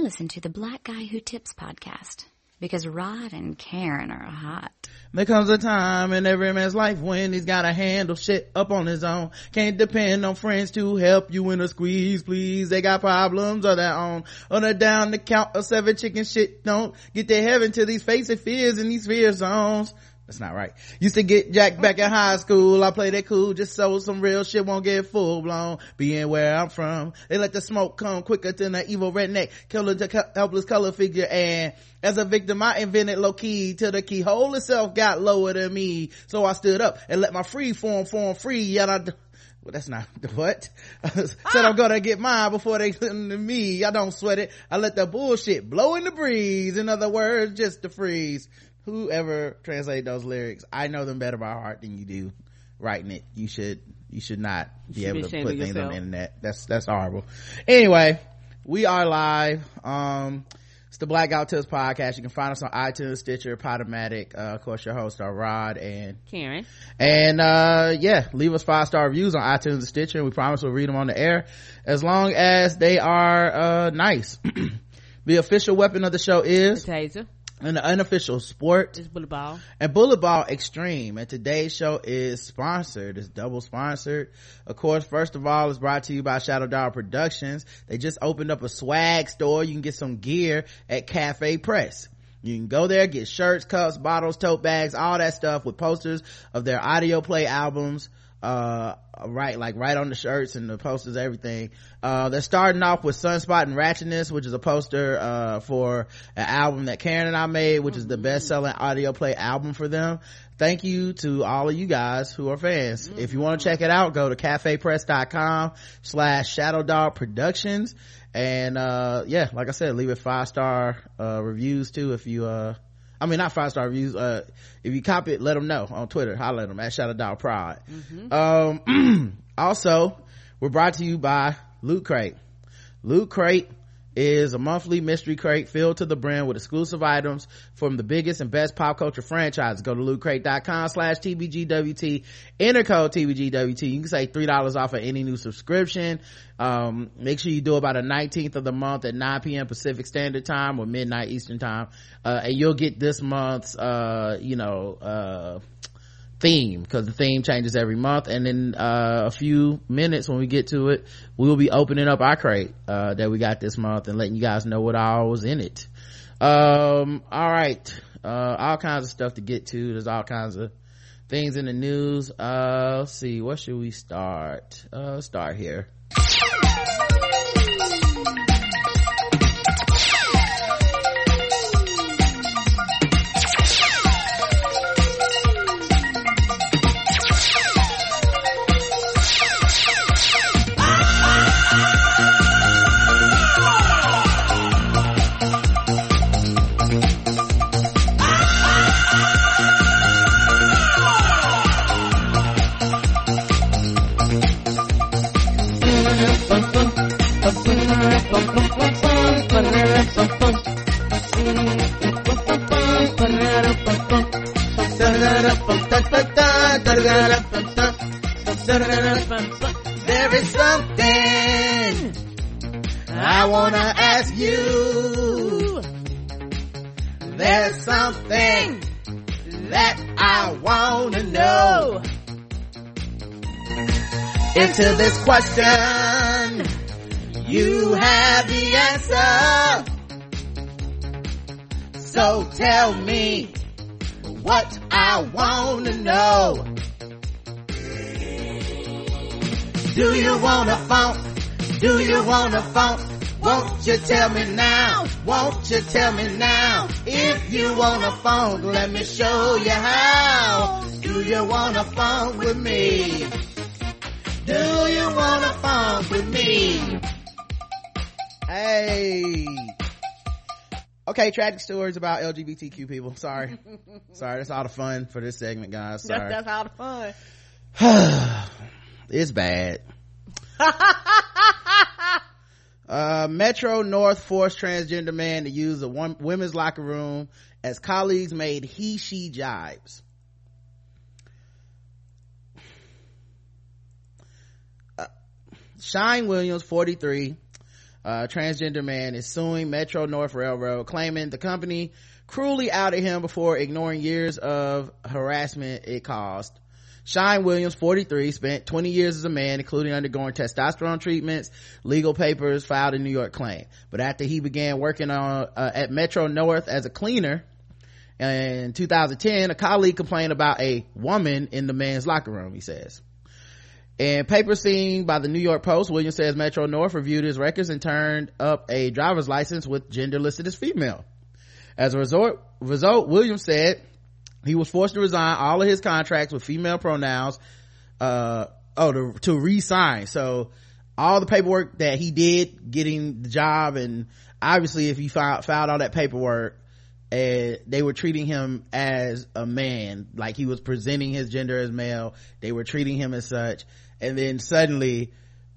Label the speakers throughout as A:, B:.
A: Listen to the Black Guy Who Tips podcast because Rod and Karen are hot.
B: There comes a time in every man's life when he's gotta handle shit up on his own. Can't depend on friends to help you in a squeeze, please. They got problems of their own. On a down the count of seven chicken shit don't get to heaven to these facing fears in these fear zones. That's not right. Used to get jacked back in high school. I played it cool just so some real shit won't get full blown. Being where I'm from, they let the smoke come quicker than an evil redneck killer the helpless color figure. And as a victim, I invented low key till the keyhole itself got lower than me. So I stood up and let my free form form free. Yet I, well, that's not what said i'm gonna get mine before they listen to me i don't sweat it i let the bullshit blow in the breeze in other words just to freeze whoever translated those lyrics i know them better by heart than you do. Writing it you should you should not be
C: should
B: able
C: be
B: to put things on the internet. That's that's horrible. Anyway we are live. Um it's the blackout tips podcast. You can find us on itunes stitcher podomatic uh, of course your hosts are rod and
C: Karen.
B: and uh yeah leave us five star reviews on itunes and stitcher and we promise we'll read them on the air as long as they are uh nice. The official weapon of the show is
C: Taser.
B: An unofficial sport.
C: Just bullet ball.
B: and bullet ball extreme. And today's show is sponsored. It's double sponsored. Of course first of all it's brought to you by shadow dog productions. They just opened up a swag store. You can get some gear at cafe press. You can go there get shirts cups bottles tote bags all that stuff with posters of their audio play albums uh right like right on the shirts and the posters everything. Uh they're starting off with sunspot and ratchetness which is a poster uh for an album that karen and i made which is the best-selling audio play album for them. Thank you to all of you guys who are fans. If you want to check it out go to cafepress.com slash shadow dog productions. And uh yeah like i said leave it five star uh reviews too if you uh I mean, not five star reviews. Uh, if you copy it, let them know on Twitter. Holler at them at Shadow Dog Prod. Um, also, we're brought to you by Loot Crate. Loot Crate is a monthly mystery crate filled to the brim with exclusive items from the biggest and best pop culture franchises. Go to lootcrate.com slash TBGWT. Enter code TBGWT. You can save $3 off of any new subscription. Um, make sure you do about the 19th of the month at 9 p.m. Pacific Standard Time or midnight Eastern Time. Uh, and you'll get this month's, uh, you know, uh, theme because the theme changes every month. And in uh, a few minutes when we get to it we will be opening up our crate uh, that we got this month and letting you guys know what all was in it. Um all right. Uh all kinds of stuff to get to. There's all kinds of things in the news. Uh let's see. What should we start? Uh start here There is something I wanna ask you. There's something that I wanna know. Into this question, tell me what I wanna know. Do you want a phone? Do you want a phone? Won't you tell me now? Won't you tell me now? If you want a phone, let me show you how. Do you want a phone with me? Do you want a phone with me? Hey. Okay, tragic stories about LGBTQ people. Sorry. Sorry, that's all the fun for this segment, guys.
C: That's,
B: Sorry.
C: that's all the fun.
B: it's bad. uh, Metro North forced transgender man to use a one, women's locker room as colleagues made he she jibes. Uh, Shine Williams, 43, uh, transgender man is suing Metro North Railroad, claiming the company cruelly outed him before ignoring years of harassment it caused. Shine Williams, 43, spent 20 years as a man, including undergoing testosterone treatments, legal papers filed in New York claim. But after he began working on, uh, at Metro North as a cleaner, in 2010, a colleague complained about a woman in the man's locker room, he says. In paper seen by the New York Post, Williams says Metro North reviewed his records and turned up a driver's license with gender listed as female. As a result, result Williams said he was forced to resign all of his contracts with female pronouns, uh, oh, to, to re-sign. So all the paperwork that he did getting the job and obviously if he filed, filed all that paperwork, and they were treating him as a man, like he was presenting his gender as male. They were treating him as such. And then suddenly,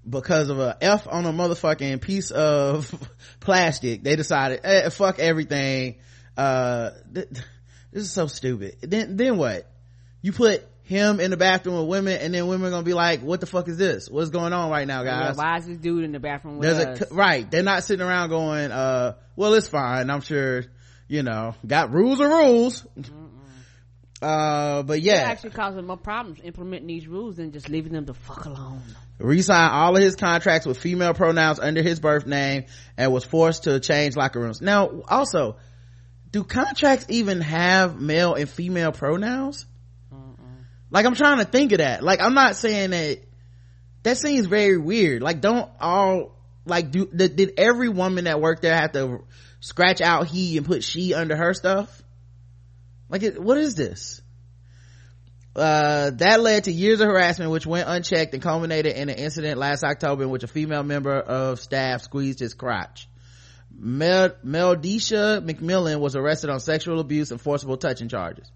B: because of a F on a motherfucking piece of plastic, they decided, eh, fuck everything. Uh, th- this is so stupid. Then, then what? You put him in the bathroom with women and then women are gonna be like, what the fuck is this? What's going on right now, guys?
C: why is this dude in the bathroom with
B: There's
C: us?
B: a, right. They're not sitting around going, uh, well, it's fine. I'm sure, you know, got rules are rules. Uh, but
C: It
B: yeah,
C: actually causing more problems implementing these rules than just leaving them the fuck alone.
B: re-signed all of his contracts with female pronouns under his birth name and was forced to change locker rooms. Now, also, do contracts even have male and female pronouns? Like, I'm trying to think of that. Like, I'm not saying that, that seems very weird. Like, don't all, like, do, did, did every woman that worked there have to scratch out he and put she under her stuff? Like, it, what is this? Uh, that led to years of harassment which went unchecked and culminated in an incident last October in which a female member of staff squeezed his crotch. Mel- Meldisha McMillan was arrested on sexual abuse and forcible touching charges.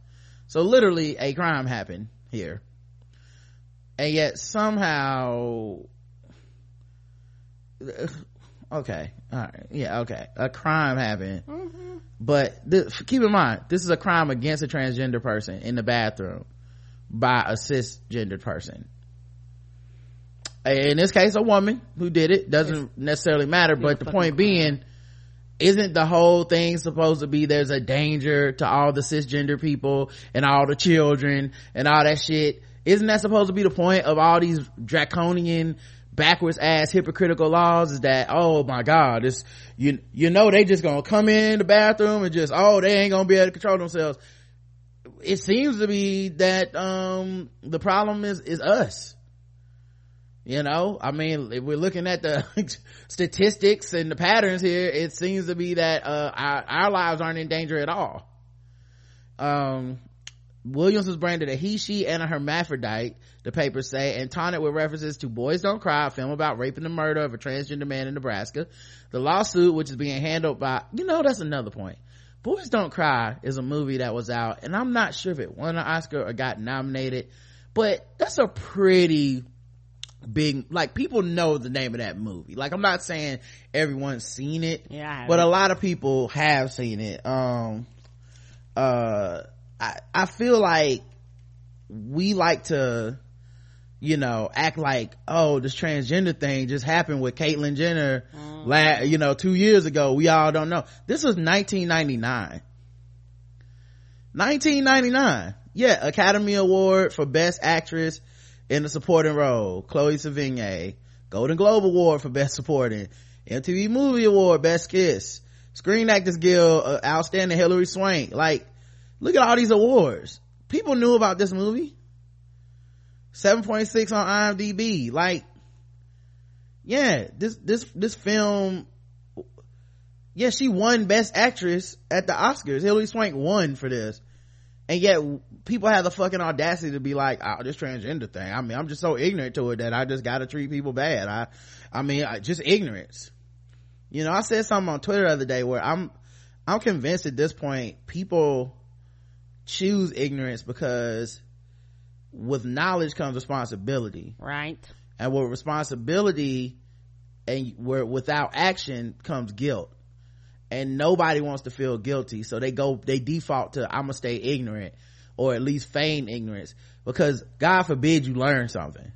B: So literally a crime happened here. And yet somehow okay. All right. Yeah okay. A crime happened. But th- keep in mind this is a crime against a transgender person in the bathroom by a cisgendered person. In this case a woman who did it. Doesn't necessarily matter but the point being isn't the whole thing supposed to be there's a danger to all the cisgender people and all the children and all that shit? Isn't that supposed to be the point of all these draconian backwards ass hypocritical laws is that oh my god it's you you know they just gonna come in the bathroom and just oh they ain't gonna be able to control themselves. It seems to be that um the problem is is us. You know i mean if we're looking at the statistics and the patterns here it seems to be that uh our, our lives aren't in danger at all. Um williams was branded a he she and a hermaphrodite the papers say and taunted with references to boys don't cry a film about raping the murder of a transgender man in nebraska. The lawsuit which is being handled by you know that's another point. Boys don't cry is a movie that was out and i'm not sure if it won an oscar or got nominated but that's a pretty big like people know the name of that movie. Like i'm not saying everyone's seen it
C: Yeah,
B: but a lot of people have seen it. Um uh i i feel like we like to you know act like oh this transgender thing just happened with caitlyn jenner la- you know two years ago. We all don't know. This was 1999 1999 yeah academy award for best actress in a supporting role. Chloe sevigny. Golden globe award for best supporting. Mtv movie award best kiss. Screen actors guild uh, outstanding Hilary swank. Like look at all these awards. People knew about this movie 7.6 on imdb like yeah this this this film yeah she won best actress at the oscars. Hilary swank won for this. And yet people have the fucking audacity to be like oh this transgender thing. I mean i'm just so ignorant to it that i just gotta treat people bad. I i mean I, just ignorance. You know i said something on twitter the other day where i'm i'm convinced at this point people choose ignorance because with knowledge comes responsibility.
C: Right.
B: And with responsibility and where without action comes guilt. And nobody wants to feel guilty so they go they default to i'm gonna stay ignorant or at least feign ignorance. Because god forbid you learn something.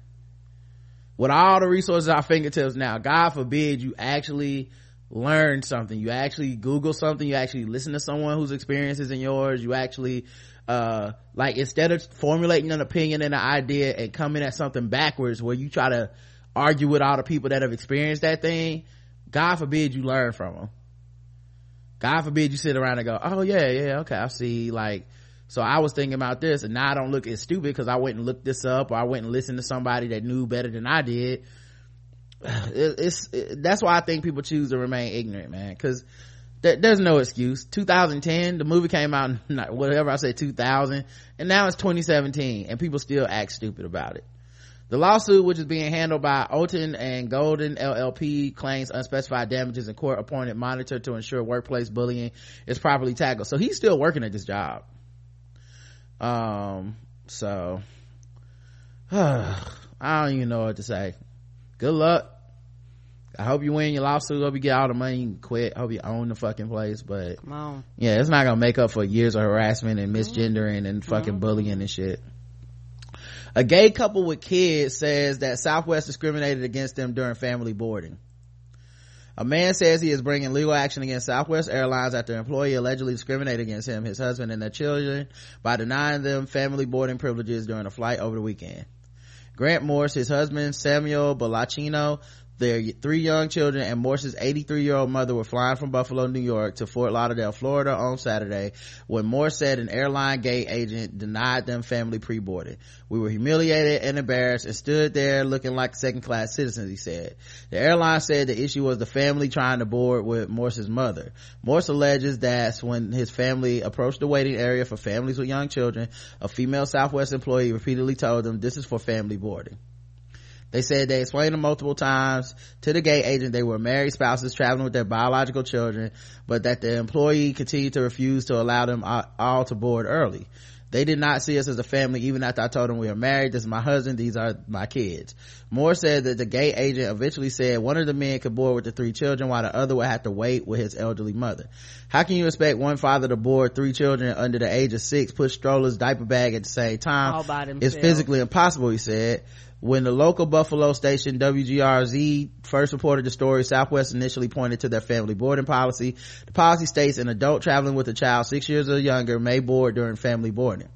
B: With all the resources at our fingertips now god forbid you actually learn something. You actually google something. You actually listen to someone whose experiences in yours. You actually uh like instead of formulating an opinion and an idea and coming at something backwards where you try to argue with all the people that have experienced that thing god forbid you learn from them god forbid you sit around and go oh yeah yeah okay i see like so i was thinking about this and now i don't look as stupid because i went and looked this up or i went and listened to somebody that knew better than i did. It, it's it, that's why i think people choose to remain ignorant man because th- there's no excuse 2010 the movie came out in whatever i say 2000 and now it's 2017 and people still act stupid about it the lawsuit, which is being handled by Outten and Golden LLP, claims unspecified damages and court appointed monitor to ensure workplace bullying is properly tackled. So he's still working at this job. Um, so I don't even know what to say. Good luck. I hope you win your lawsuit. Hope you get all the money. You can quit. Hope you own the fucking place. But yeah, it's not gonna make up for years of harassment and misgendering and fucking mm-hmm. bullying and shit. A gay couple with kids says that Southwest discriminated against them during family boarding. A man says he is bringing legal action against Southwest Airlines after an employee allegedly discriminated against him, his husband, and their children by denying them family boarding privileges during a flight over the weekend. Grant Morse, his husband, Samuel Balacino, their three young children and Morse's 83 year old mother were flying from Buffalo, New York to Fort Lauderdale, Florida on Saturday when Morse said an airline gate agent denied them family pre-boarding. We were humiliated and embarrassed and stood there looking like second class citizens, he said. The airline said the issue was the family trying to board with Morse's mother. Morse alleges that when his family approached the waiting area for families with young children, a female Southwest employee repeatedly told them this is for family boarding. They said they explained it multiple times to the gate agent they were married spouses traveling with their biological children, but that the employee continued to refuse to allow them all to board early. They did not see us as a family even after I told them we are married. This is my husband. These are my kids. Moore said that the gate agent eventually said one of the men could board with the three children while the other would have to wait with his elderly mother. How can you expect one father to board three children under the age of six, push strollers, diaper bag at the same time? It's physically impossible, he said. When the local Buffalo station WGRZ first reported the story, Southwest initially pointed to their family boarding policy. The policy states an adult traveling with a child six years or younger may board during family boarding.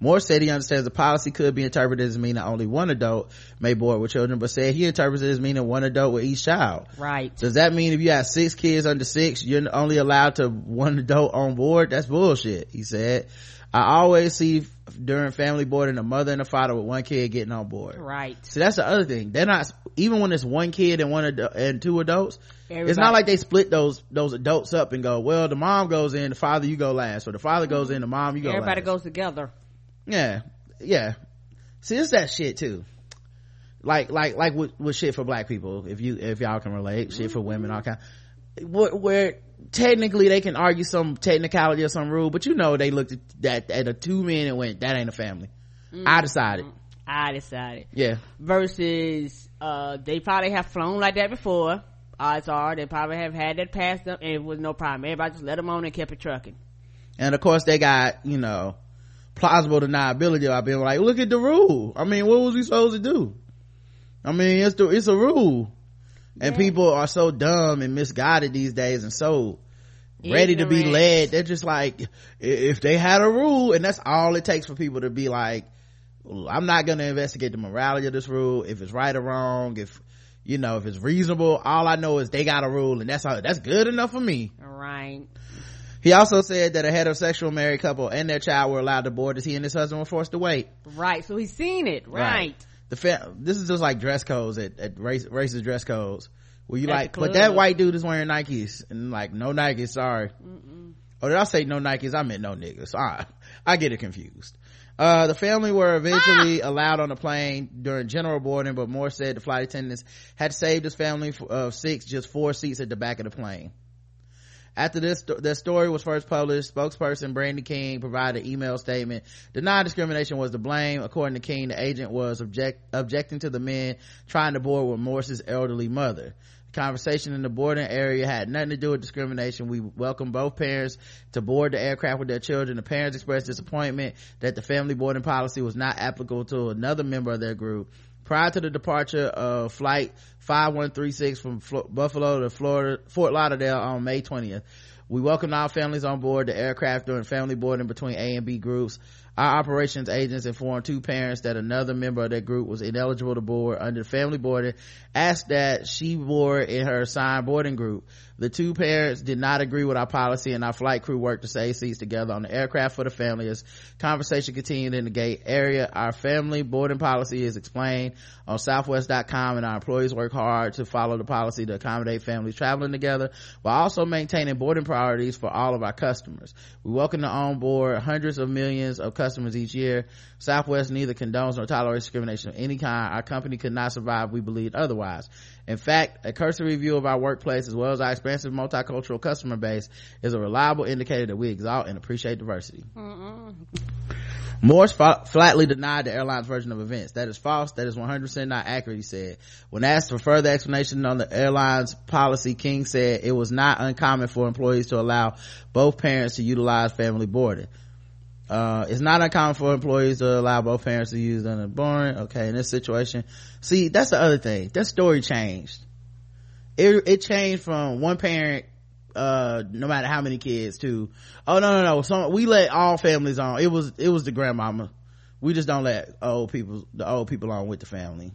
B: Moore said he understands the policy could be interpreted as meaning only one adult may board with children, but said he interprets it as meaning one adult with each child.
C: Right.
B: Does that mean if you have six kids under six, you're only allowed to one adult on board? That's bullshit, he said. I always see during family boarding a mother and a father with one kid getting on board.
C: Right.
B: So that's the other thing. They're not even when it's one kid and one adu- and two adults. Everybody. It's not like they split those those adults up and go, well, the mom goes in, the father you go last, or the father goes in, the mom you go.
C: Everybody
B: last.
C: goes together.
B: Yeah, yeah. See, it's that shit too. Like like like with, with shit for black people, if you if y'all can relate, shit for women, all mm-hmm. kind. Where, where technically they can argue some technicality or some rule, but you know they looked at that at the two men and went, "That ain't a family." Mm-hmm. I decided.
C: I decided.
B: Yeah.
C: Versus, uh, they probably have flown like that before. Odds are they probably have had that past them, and it was no problem. Everybody just let them on and kept it trucking.
B: And of course, they got you know plausible deniability. I've been like, look at the rule. I mean, what was we supposed to do? I mean, it's the it's a rule and people are so dumb and misguided these days and so ready to be led. They're just like if they had a rule and that's all it takes for people to be like i'm not going to investigate the morality of this rule. If it's right or wrong if you know if it's reasonable all i know is they got a rule and that's all that's good enough for me.
C: Right.
B: He also said that a heterosexual married couple and their child were allowed to board as he and his husband were forced to wait.
C: Right so he's seen it. Right, right
B: the fa- this is just like dress codes at, at race, racist dress codes where you at like but that white dude is wearing nikes and like no nikes sorry Mm-mm. oh did i say no nikes i meant no niggas i, I get it confused uh, the family were eventually ah! allowed on the plane during general boarding, but Moore said the flight attendants had saved his family of six just four seats at the back of the plane. After this, the story was first published, spokesperson Brandy King provided an email statement. Denied discrimination was to blame. According to King, the agent was object, objecting to the men trying to board with Morse's elderly mother. The conversation in the boarding area had nothing to do with discrimination. We welcome both parents to board the aircraft with their children. The parents expressed disappointment that the family boarding policy was not applicable to another member of their group prior to the departure of flight 5136 from Flo- Buffalo to Florida, Fort Lauderdale on May 20th. We welcomed our families on board the aircraft during family boarding between A and B groups. Our operations agents informed two parents that another member of their group was ineligible to board under family boarding, asked that she board in her assigned boarding group. The two parents did not agree with our policy and our flight crew worked to save seats together on the aircraft for the family as conversation continued in the gate area. Our family boarding policy is explained on southwest.com and our employees work hard to follow the policy to accommodate families traveling together while also maintaining boarding priorities for all of our customers. We welcome to onboard hundreds of millions of customers each year. Southwest neither condones nor tolerates discrimination of any kind. Our company could not survive, we believe otherwise. In fact, a cursory review of our workplace as well as our expansive multicultural customer base is a reliable indicator that we exalt and appreciate diversity. Morse fa- flatly denied the airline's version of events. That is false. That is 100% not accurate, he said. When asked for further explanation on the airline's policy, King said it was not uncommon for employees to allow both parents to utilize family boarding. Uh, it's not uncommon for employees to allow both parents to use the boarding. Okay, in this situation. See, that's the other thing. That story changed. It, it changed from one parent uh no matter how many kids to oh no no no so we let all families on it was it was the grandmama we just don't let old people the old people on with the family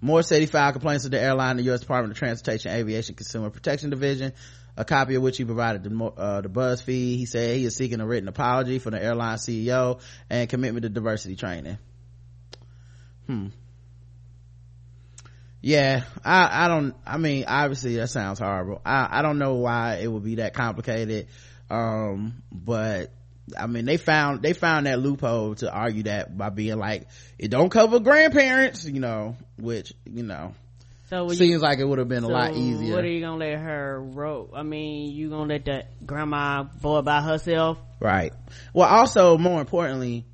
B: Moore said he filed complaints to the airline, the U.S. Department of Transportation Aviation Consumer Protection Division, a copy of which he provided to uh, the BuzzFeed. He said he is seeking a written apology from the airline CEO and commitment to diversity training. Hmm yeah i i don't i mean obviously that sounds horrible i i don't know why it would be that complicated um but i mean they found they found that loophole to argue that by being like it don't cover grandparents you know which you know
C: So
B: seems
C: you,
B: like it would have been a lot
C: so
B: easier
C: What are you gonna let her rope? I mean, you gonna let the grandma boy by herself?
B: right well also more importantly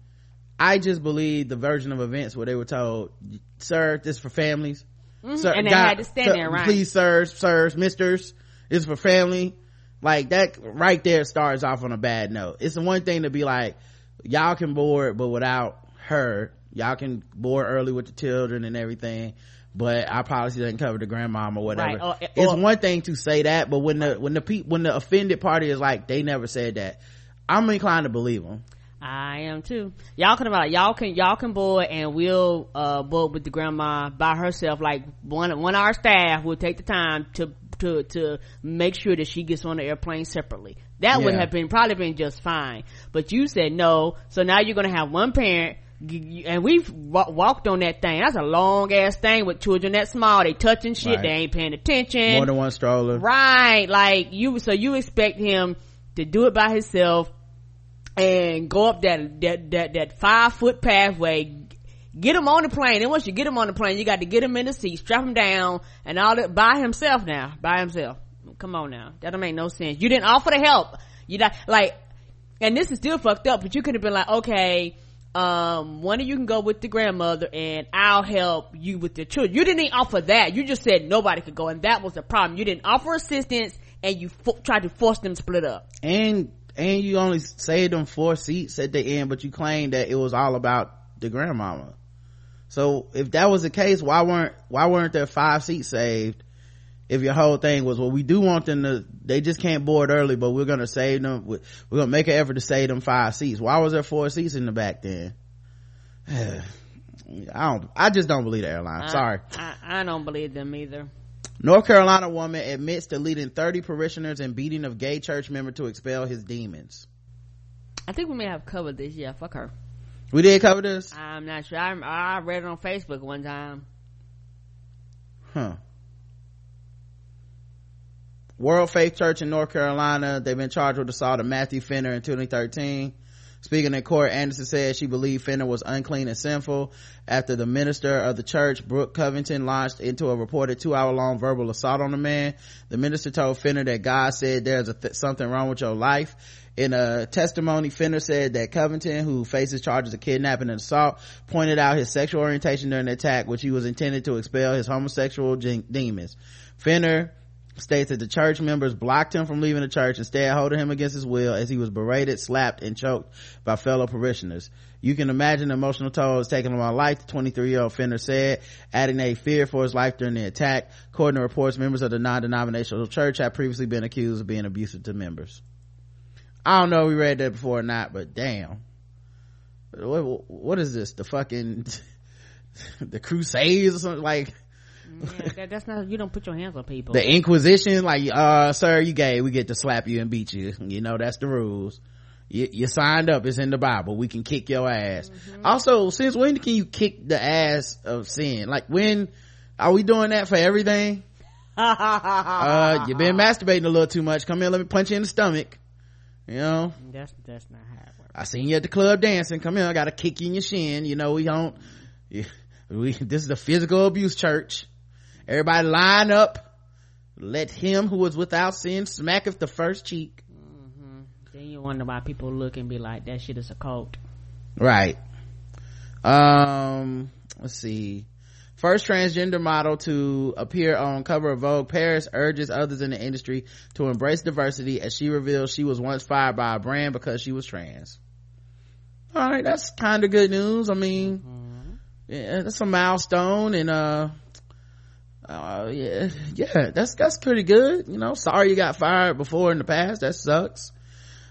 B: i just believe the version of events where they were told sir this is for families mm-hmm. Sir,
C: and they
B: God-
C: had to stand
B: sir,
C: there, right?
B: Please, sirs, sirs, misters. This is for family. Like that right there starts off on a bad note. It's the one thing to be like, y'all can board, but without her, y'all can board early with the children and everything. But our policy doesn't cover the grandmom or whatever.
C: Right, or-
B: it's
C: or-
B: one thing to say that, but when the when the pe- when the offended party is like, they never said that, I'm inclined to believe them.
C: I am too. Y'all can about y'all can y'all can board and we'll uh board with the grandma by herself. Like one one of our staff will take the time to to to make sure that she gets on the airplane separately. That would have been probably been just fine. But you said no, so now you're gonna have one parent. And we've wa- walked on that thing. That's a long ass thing with children that small. They touching shit.
B: Right.
C: They ain't paying attention.
B: More than one stroller.
C: Right. Like you, so you expect him to do it by himself and go up that, that, that, that five foot pathway, get him on the plane. And once you get him on the plane, you got to get him in the seat, strap him down and all that by himself now, by himself. Come on now. That don't make no sense. You didn't offer to help. You not, like, and this is still fucked up, but you could have been like, okay, um, one of you can go with the grandmother and I'll help you with the children. You didn't even offer that. You just said nobody could go and that was the problem. You didn't offer assistance and you fo- tried to force them to split up.
B: and and you only saved them four seats at the end but you claimed that it was all about the grandmama so if that was the case why weren't why weren't there five seats saved if your whole thing was well we do want them to they just can't board early but we're gonna save them we're gonna make an effort to save them five seats why was there four seats in the back then i don't i just don't believe the airline sorry
C: I, I, I don't believe them either.
B: North Carolina woman admits to leading 30 parishioners and beating of gay church member to expel his demons.
C: I think we may have covered this. Yeah, fuck her.
B: We did cover this?
C: I'm not sure. I, I read it on Facebook one time.
B: Huh. Word of Faith Church in North Carolina, they've been charged with assault of Matthew Fenner in 2013. Speaking in court, Anderson said she believed Fenner was unclean and sinful after the minister of the church, Brooke Covington, launched into a reported two hour long verbal assault on the man. The minister told Fenner that God said there's th- something wrong with your life. In a testimony, Fenner said that Covington, who faces charges of kidnapping and assault, pointed out his sexual orientation during the attack, which he was intended to expel his homosexual gen- demons. Fenner states that the church members blocked him from leaving the church, instead holding him against his will as he was berated, slapped, and choked by fellow parishioners. You can imagine the emotional toll it's taken on my life, the 23 year old offender said, adding a fear for his life during the attack. According to reports, members of the non-denominational church had previously been accused of being abusive to members. I don't know if we read that before or not, but damn. What, what is this? The fucking, the crusades or something like,
C: yeah, that, that's not you don't put your hands on people.
B: The inquisition like uh sir you gay we get to slap you and beat you. You know that's the rules. You, you signed up it's in the bible we can kick your ass. Mm-hmm. also since when can you kick the ass of sin? Like when are we doing that for everything? Uh you've been masturbating a little too much. Come here let me punch you in the stomach. You know?
C: That's that's not how it works.
B: I seen you at the club dancing. Come here i gotta kick you in your shin. You know we don't we this is a physical abuse church everybody line up. Let him who is without sin smacketh the first cheek.
C: Mm-hmm. then you wonder why people look and be like that shit is a cult.
B: Right. Um let's see. First transgender model to appear on cover of vogue paris urges others in the industry to embrace diversity as she reveals she was once fired by a brand because she was trans. All right that's kind of good news. I mean mm-hmm. yeah that's a milestone and uh uh, yeah, yeah, that's, that's pretty good. You know, sorry you got fired before in the past. That sucks.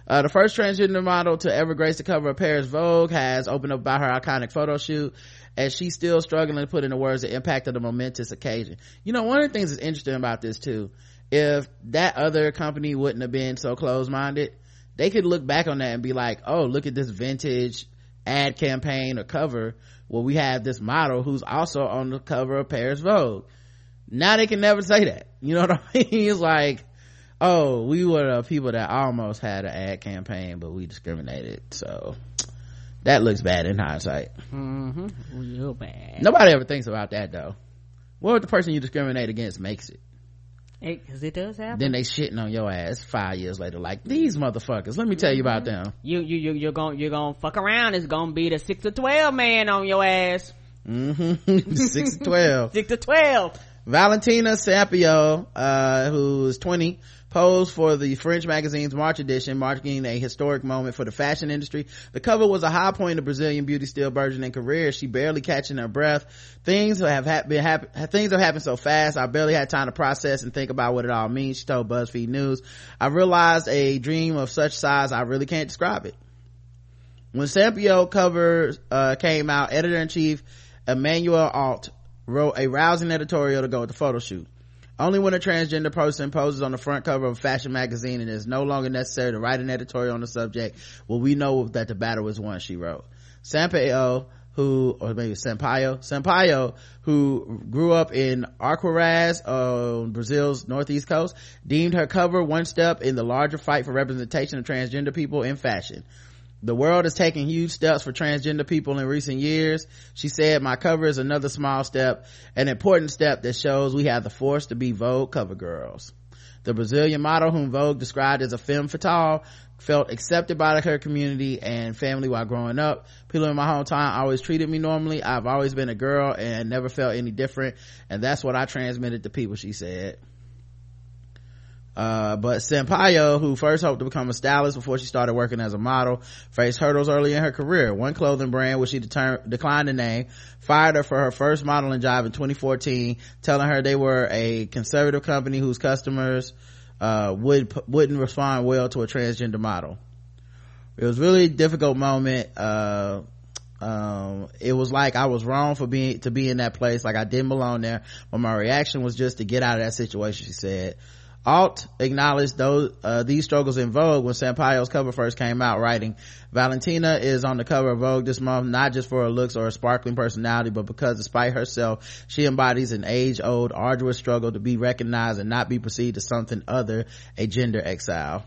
B: Uh, the first transgender model to ever grace the cover of Paris Vogue has opened up about her iconic photo shoot as she's still struggling to put into words the impact of the momentous occasion. You know, one of the things that's interesting about this too, if that other company wouldn't have been so closed-minded, they could look back on that and be like, oh, look at this vintage ad campaign or cover where we have this model who's also on the cover of Paris Vogue now they can never say that you know what i mean it's like oh we were the people that almost had an ad campaign but we discriminated so that looks bad in hindsight
C: mm-hmm. real bad
B: nobody ever thinks about that though what if the person you discriminate against makes it
C: because it does happen.
B: Then they shitting on your ass five years later, like these motherfuckers. Let me tell you about them.
C: You you you you're gonna you're gonna fuck around. It's gonna be the six to twelve man on your ass.
B: Mm-hmm. six to twelve.
C: six to twelve.
B: Valentina Sampaio, uh, who's 20, posed for the French magazine's March edition, marking a historic moment for the fashion industry. The cover was a high point of Brazilian beauty still burgeoning career. She barely catching her breath. Things have ha- been happen- things have happened so fast. I barely had time to process and think about what it all means. She told BuzzFeed News, I realized a dream of such size, I really can't describe it. When Sampaio cover, uh, came out, editor-in-chief Emmanuelle Alt wrote a rousing editorial to go with the photo shoot. Only when a transgender person poses on the front cover of a fashion magazine and it is no longer necessary to write an editorial on the subject will we know that the battle is won, she wrote. Sampaio, who, or maybe Sampaio, Sampaio, who grew up in Arqueiras on Brazil's northeast coast, deemed her cover one step in the larger fight for representation of transgender people in fashion the world is taking huge steps for transgender people in recent years. She said, my cover is another small step, an important step that shows we have the force to be Vogue cover girls. The Brazilian model whom Vogue described as a femme fatale felt accepted by her community and family while growing up. People in my hometown always treated me normally. I've always been a girl and never felt any different. And that's what I transmitted to people, she said. Uh, but Sampaio, who first hoped to become a stylist before she started working as a model, faced hurdles early in her career. One clothing brand, which she deter- declined to name, fired her for her first modeling job in 2014, telling her they were a conservative company whose customers, uh, would, wouldn't respond well to a transgender model. It was really a difficult moment, uh, um, it was like I was wrong for being, to be in that place, like I didn't belong there, but my reaction was just to get out of that situation, she said. Alt acknowledged those uh, these struggles in Vogue when Sampaio's cover first came out, writing, "Valentina is on the cover of Vogue this month not just for her looks or her sparkling personality, but because, despite herself, she embodies an age-old, arduous struggle to be recognized and not be perceived as something other, a gender exile."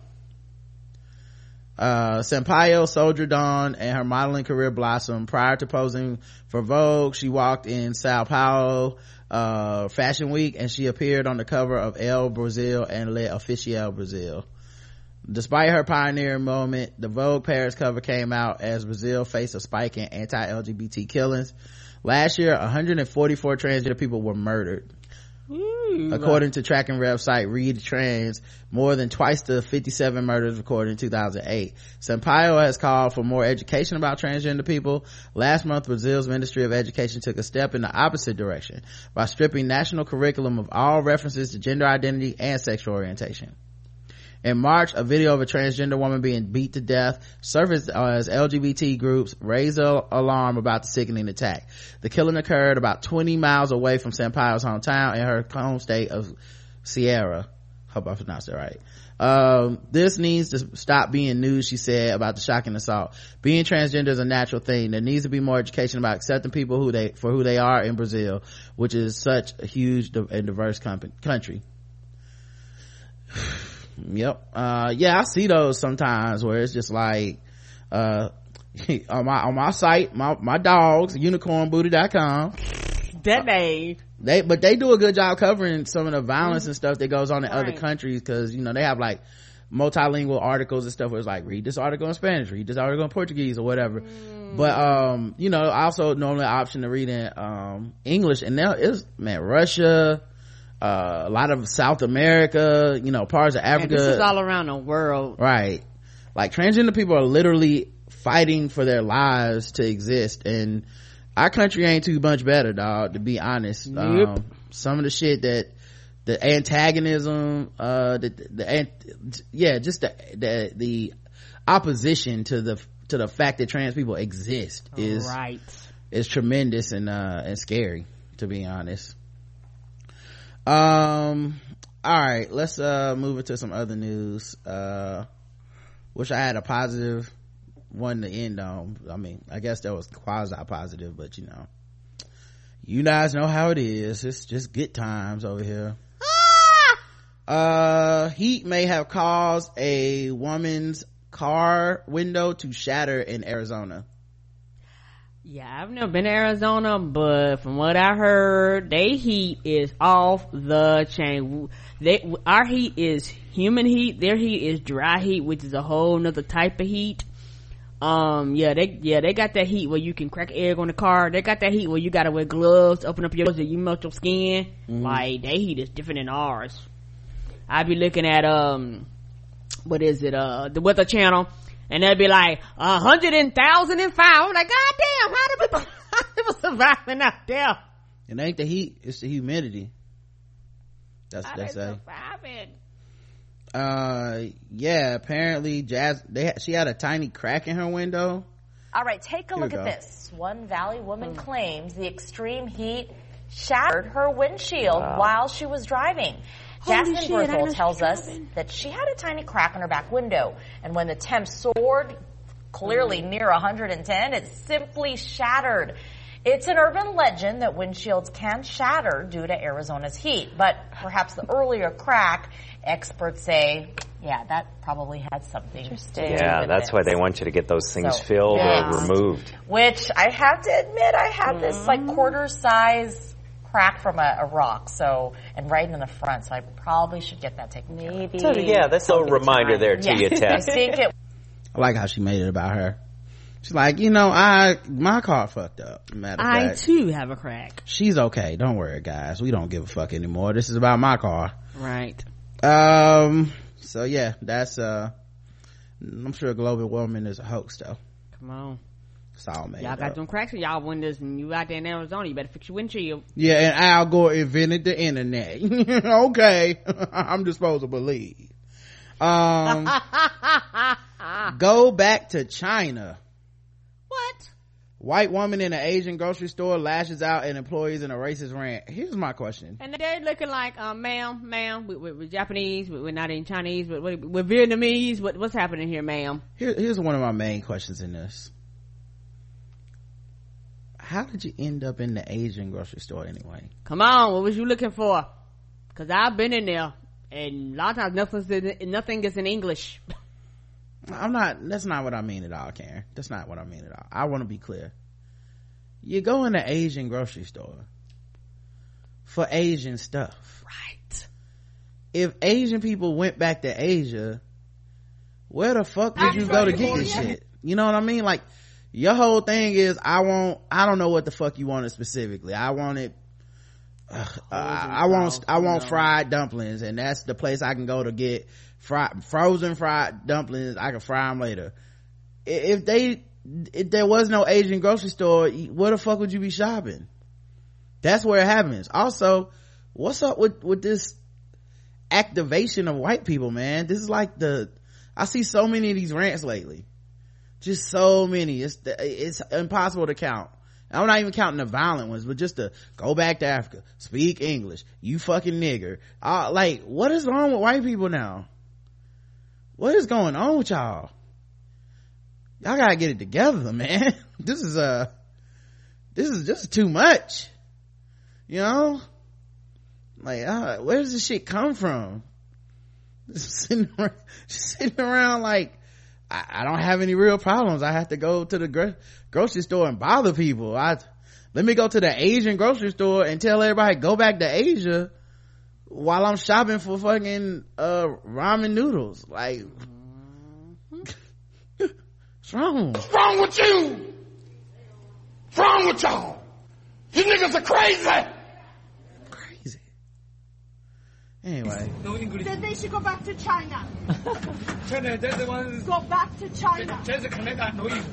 B: Uh, Sampaio soldiered on and her modeling career blossomed. Prior to posing for Vogue, she walked in Sao Paulo, uh, fashion week and she appeared on the cover of Elle Brazil and Le Oficial Brazil. Despite her pioneering moment, the Vogue Paris cover came out as Brazil faced a spike in anti-LGBT killings. Last year, 144 transgender people were murdered. According to tracking website Rede Trans, more than twice the 57 murders recorded in 2008. Sampaio has called for more education about transgender people. Last month, Brazil's Ministry of Education took a step in the opposite direction by stripping national curriculum of all references to gender identity and sexual orientation. In March, a video of a transgender woman being beat to death surfaced as LGBT groups raised an alarm about the sickening attack. The killing occurred about 20 miles away from Sampaio's hometown in her home state of Sierra. Hope I pronounced it right. Um, this needs to stop being news, she said, about the shocking assault. Being transgender is a natural thing. There needs to be more education about accepting people who they, for who they are in Brazil, which is such a huge and diverse country yep uh yeah i see those sometimes where it's just like uh on my on my site my my dogs unicornbooty.com
C: that name
B: they but they do a good job covering some of the violence mm-hmm. and stuff that goes on in right. other countries because you know they have like multilingual articles and stuff where it's like read this article in spanish read this article in portuguese or whatever mm. but um you know also normally option to read in um english and now it's man russia uh, a lot of South America, you know, parts of Africa.
C: this is all around the world.
B: Right. Like transgender people are literally fighting for their lives to exist and our country ain't too much better, dog, to be honest. Yep. Um, some of the shit that the antagonism, uh, the, the, yeah, just the, the, the opposition to the, to the fact that trans people exist is,
C: right.
B: is tremendous and, uh, and scary, to be honest um all right let's uh move into some other news. Uh wish i had a positive one to end on. I mean i guess that was quasi positive but you know. You guys know how it is. It's just good times over here. Ah! uh heat may have caused a woman's car window to shatter in arizona
C: yeah, I've never been to Arizona, but from what I heard, they heat is off the chain. They, our heat is human heat, their heat is dry heat, which is a whole nother type of heat. Um, yeah, they, yeah, they got that heat where you can crack egg on the car. They got that heat where you gotta wear gloves, open up your nose, and you melt your skin. Mm-hmm. Like, their heat is different than ours. I'd be looking at, um, what is it, uh, the weather channel and they'd be like a hundred and thousand and five. I'm like, God damn, how do people, how do people surviving out there?
B: It ain't the heat, it's the humidity. That's how that's a. Uh, yeah, apparently Jazz, they she had a tiny crack in her window.
D: All right, take a Here look at this. One Valley woman claims the extreme heat shattered her windshield wow. while she was driving. Jasmine Berthel tells us that she had a tiny crack in her back window, and when the temp soared clearly mm. near 110, it simply shattered. It's an urban legend that windshields can shatter due to Arizona's heat, but perhaps the earlier crack, experts say, yeah, that probably had something to do
E: Yeah, that's why they want you to get those things so, filled or removed.
D: Which I have to admit, I had mm-hmm. this like mm. quarter size crack from a, a, rock, so and right in the front. So I probably should get that taken
C: Maybe.
D: care
E: of. So yeah, that's a reminder there to you, Tess.
D: I think it.
B: I like how she made it about her. She's like, you know, I my car fucked up. Matter of
C: I
B: fact.
C: too have a crack.
B: She's okay. Don't worry, guys. We don't give a fuck anymore. This is about my car.
C: Right.
B: Um. So yeah, that's uh. I'm sure global warming is a hoax, though.
C: Come on.
B: It's all made
C: Y'all got
B: up.
C: them cracks in y'all windows and you out there in Arizona, you better fix your windshield.
B: Yeah, and Al Gore invented the internet. okay. I'm disposed to believe. Um, go back to China.
C: What?
B: White woman in an Asian grocery store lashes out at employees in a racist rant. Here's my question.
C: And they're looking like, um, ma'am, ma'am, we, are Japanese, we, are not in Chinese, but we're, we're Vietnamese. What, what's happening here, ma'am?
B: Here, here's one of my main questions in this how did you end up in the Asian grocery store anyway?
C: Come on, what was you looking for? Cause I've been in there and a lot of times nothing, nothing is in English.
B: I'm not, that's not what I mean at all, Karen. That's not what I mean at all. I want to be clear. You go in the Asian grocery store for Asian stuff.
C: Right.
B: If Asian people went back to Asia, where the fuck did you go to get this shit? You know what I mean? Like, your whole thing is i want i don't know what the fuck you wanted specifically i wanted uh, I want I want fried dumplings, and that's the place I can go to get fried frozen fried dumplings. I can fry them later. If they if there was no Asian grocery store, where the fuck would you be shopping? That's where it happens. Also, what's up with with this activation of white people, man? This is like the I see so many of these rants lately. Just so many. It's it's impossible to count I'm not even counting the violent ones, but just to go back to Africa, speak English, you fucking nigger. Uh, like, what is wrong with white people now? What is going on with y'all? Y'all gotta get it together, man. This is, uh, this is just too much. You know? Like, uh, where does this shit come from? Just sitting around, just sitting around like, I, I, don't have any real problems. I have to go to the gro- grocery store and bother people. I, let me go to the Asian grocery store and tell everybody go back to Asia while I'm shopping for fucking, uh, ramen noodles. Like, what's wrong?
F: What's wrong with you? What's wrong with y'all? You niggas are crazy!
B: Anyway.
G: No English. Then they should go back to China. China, that's the one. Go back to China. That's Canada, no English.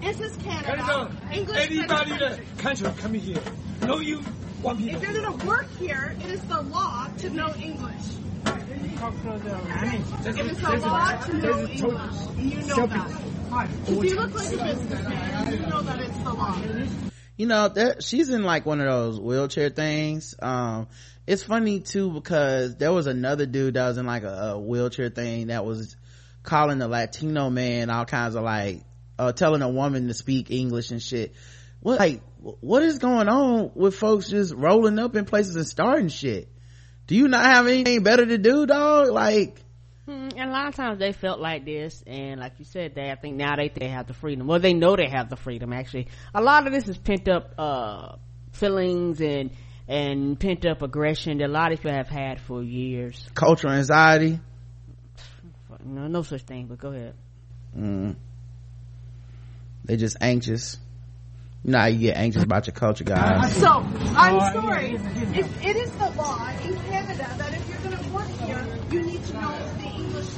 G: This is Canada. Canada. English Anybody that country coming here, no you one people. If you're gonna work here, it is the law to know English. It is the law to know English. You know that. If you look like a businessman, you know that it's the law.
B: You know, that she's in like one of those wheelchair things. Um, it's funny too because there was another dude that was in like a, a wheelchair thing that was calling the latino man all kinds of like uh, telling a woman to speak english and shit. What like what is going on with folks just rolling up in places and starting shit? Do you not have anything better to do dog? Like
C: and a lot of times they felt like this and like you said they i think now they, they have the freedom well they know they have the freedom actually a lot of this is pent up uh feelings and and pent up aggression that a lot of people have had for years.
B: Cultural anxiety.
C: No, no such thing. But go ahead.
B: Mm. They just anxious. You know how you get anxious about your culture, guys.
G: So, I'm sorry. If it is the law in Canada that if you're going to work here, you need to know the English language or the French language. Not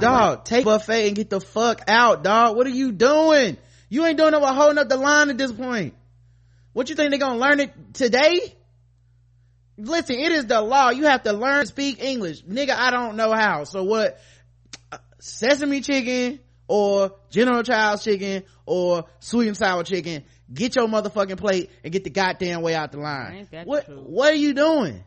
B: dog, take buffet and get the fuck out, dog. What are you doing? You ain't doing no holding up the line at this point. What you think they're gonna learn it today? Listen, it is the law. You have to learn to speak English. Nigga, I don't know how. So what? Sesame chicken or General Child's chicken or sweet and sour chicken. Get your motherfucking plate and get the goddamn way out the line. What, what are you doing?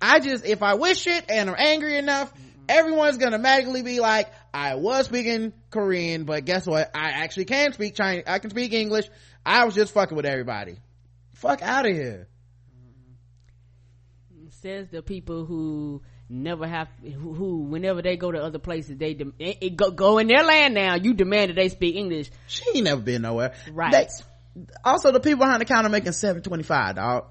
B: I just, if I wish it and I'm angry enough, everyone's gonna magically be like, I was speaking Korean, but guess what? I actually can speak Chinese. I can speak English. I was just fucking with everybody. Fuck out of here.
C: Says the people who never have who, who whenever they go to other places they dem- it, it go, go in their land now you demand that they speak english
B: she ain't never been nowhere
C: right
B: they, also the people behind the counter making 725 dog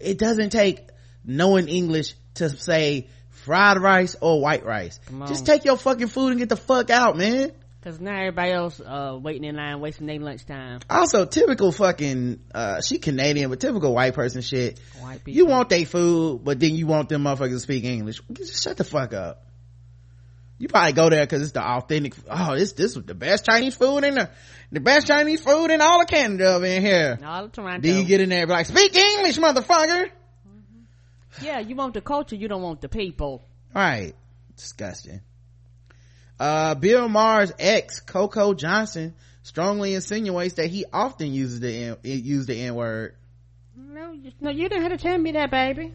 B: it doesn't take knowing english to say fried rice or white rice just take your fucking food and get the fuck out man
C: Cause now everybody else, uh, waiting in line, wasting their lunchtime.
B: Also, typical fucking, uh, she Canadian, but typical white person shit. White people. You want their food, but then you want them motherfuckers to speak English. Just shut the fuck up. You probably go there cause it's the authentic, oh, this, this was the best Chinese food in the, the best Chinese food in all of Canada over in here.
C: All of Toronto.
B: Then you get in there and be like, speak English, motherfucker!
C: Yeah, you want the culture, you don't want the people.
B: Right. Disgusting. Uh, Bill Maher's ex, Coco Johnson, strongly insinuates that he often uses the N, use the N word.
C: No, no, you didn't have to tell me that, baby.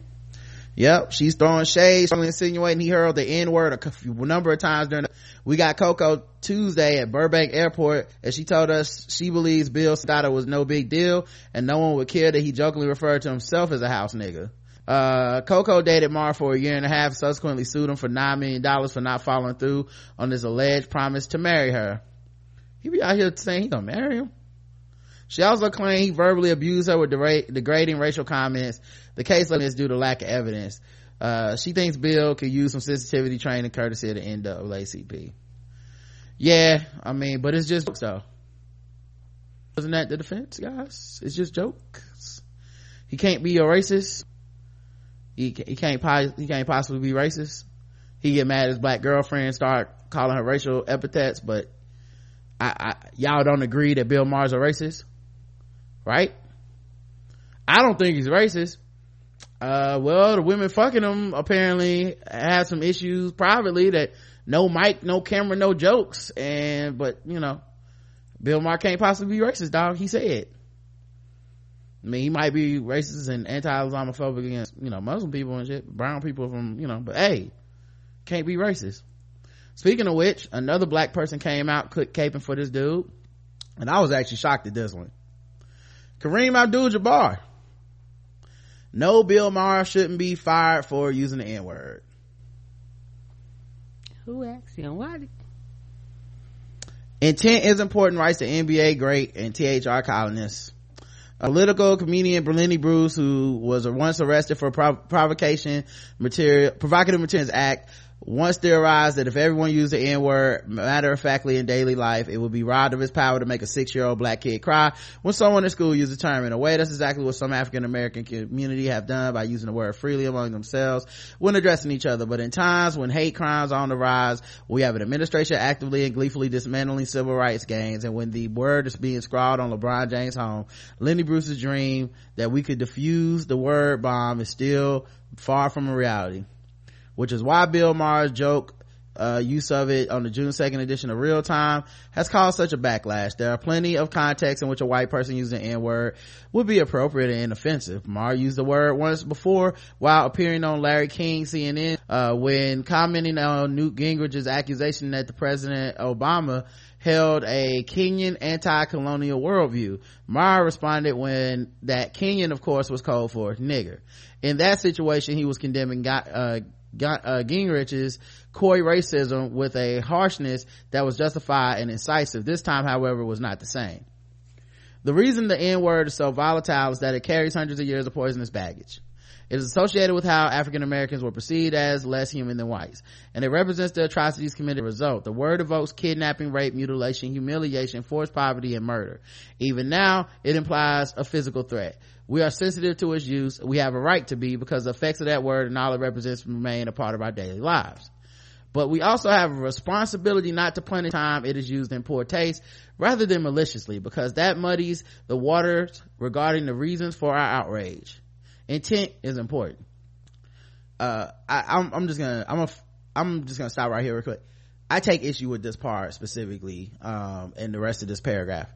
B: Yep, she's throwing shade, strongly insinuating he hurled the N word a number of times during. The, we got Coco Tuesday at Burbank Airport, and she told us she believes Bill thought it was no big deal, and no one would care that he jokingly referred to himself as a house nigga. Uh, Coco dated Maher for a year and a half, subsequently sued him for $9 million for not following through on his alleged promise to marry her. He be out here saying he gonna marry him. She also claimed he verbally abused her with degrading racial comments. The case is due to lack of evidence. Uh, she thinks Bill could use some sensitivity training courtesy of the NAACP. Yeah, I mean, but it's just so. Wasn't that the defense, guys? It's just jokes. He can't be a racist. He, he can't he can't possibly be racist. He get mad his black girlfriend start calling her racial epithets, but I, I y'all don't agree that Bill Maher's a racist, right? I don't think he's racist. Uh, well, the women fucking him apparently had some issues privately that no mic, no camera, no jokes, and but you know Bill Maher can't possibly be racist, dog. He said. I mean, he might be racist and anti-Islamophobic against, you know, Muslim people and shit, brown people from, you know, but hey, can't be racist. Speaking of which, another black person came out caping for this dude, and I was actually shocked at this one. Kareem Abdul-Jabbar. No, Bill Maher shouldn't be fired for using the N-word.
C: Who asked him? Why did
B: Intent is important, writes the NBA great and THR columnist. Political comedian Lenny Bruce, who was once arrested for prov- provocation material, provocative materials act, once theorized that if everyone used the n-word matter-of-factly in daily life it would be robbed of its power to make a six-year-old black kid cry. When someone in school used the term in a way that's exactly what some african american community have done by using the word freely among themselves when addressing each other. But in times when hate crimes are on the rise we have an administration actively and gleefully dismantling civil rights gains. And when the word is being scrawled on lebron james home lenny bruce's dream that we could defuse the word bomb is still far from a reality which is why Bill Maher's joke uh, use of it on the June 2nd edition of Real Time has caused such a backlash. There are plenty of contexts in which a white person using the N-word would be appropriate and offensive. Maher used the word once before while appearing on Larry King CNN, uh, when commenting on Newt Gingrich's accusation that the President Obama held a Kenyan anti-colonial worldview. Maher responded when that Kenyan, of course, was called for nigger. In that situation, he was condemning, uh, uh, Gingrich's coy racism with a harshness that was justified and incisive. This time, however, was not the same. The reason the N-word is so volatile is that it carries hundreds of years of poisonous baggage. It is associated with how African Americans were perceived as less human than whites, and it represents the atrocities committed as a result. The word evokes kidnapping, rape, mutilation, humiliation, forced poverty, and murder. Even now, it implies a physical threat. We are sensitive to its use. We have a right to be because the effects of that word and all it represents remain a part of our daily lives. But we also have a responsibility not to punish time it is used in poor taste rather than maliciously because that muddies the waters regarding the reasons for our outrage. Intent is important. Uh, I, am I'm, I'm just gonna, I'm a, I'm just gonna stop right here real quick. I take issue with this part specifically, um, and the rest of this paragraph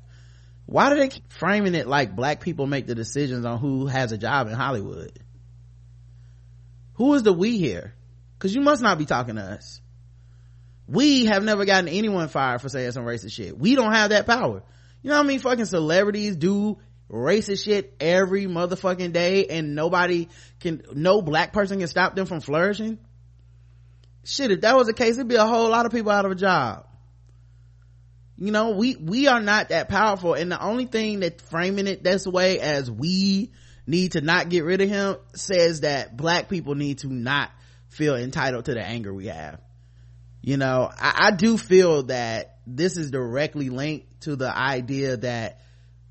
B: why do they keep framing it like black people make the decisions on who has a job in hollywood? Who is the we here? Because you must not be talking to us. We have never gotten anyone fired for saying some racist shit. We don't have that power. You know what I mean fucking celebrities do racist shit every motherfucking day and nobody can no black person can stop them from flourishing? Shit if that was the case it'd be a whole lot of people out of a job you know we we are not that powerful. And the only thing that framing it this way as we need to not get rid of him says that black people need to not feel entitled to the anger we have. You know I, I do feel that this is directly linked to the idea that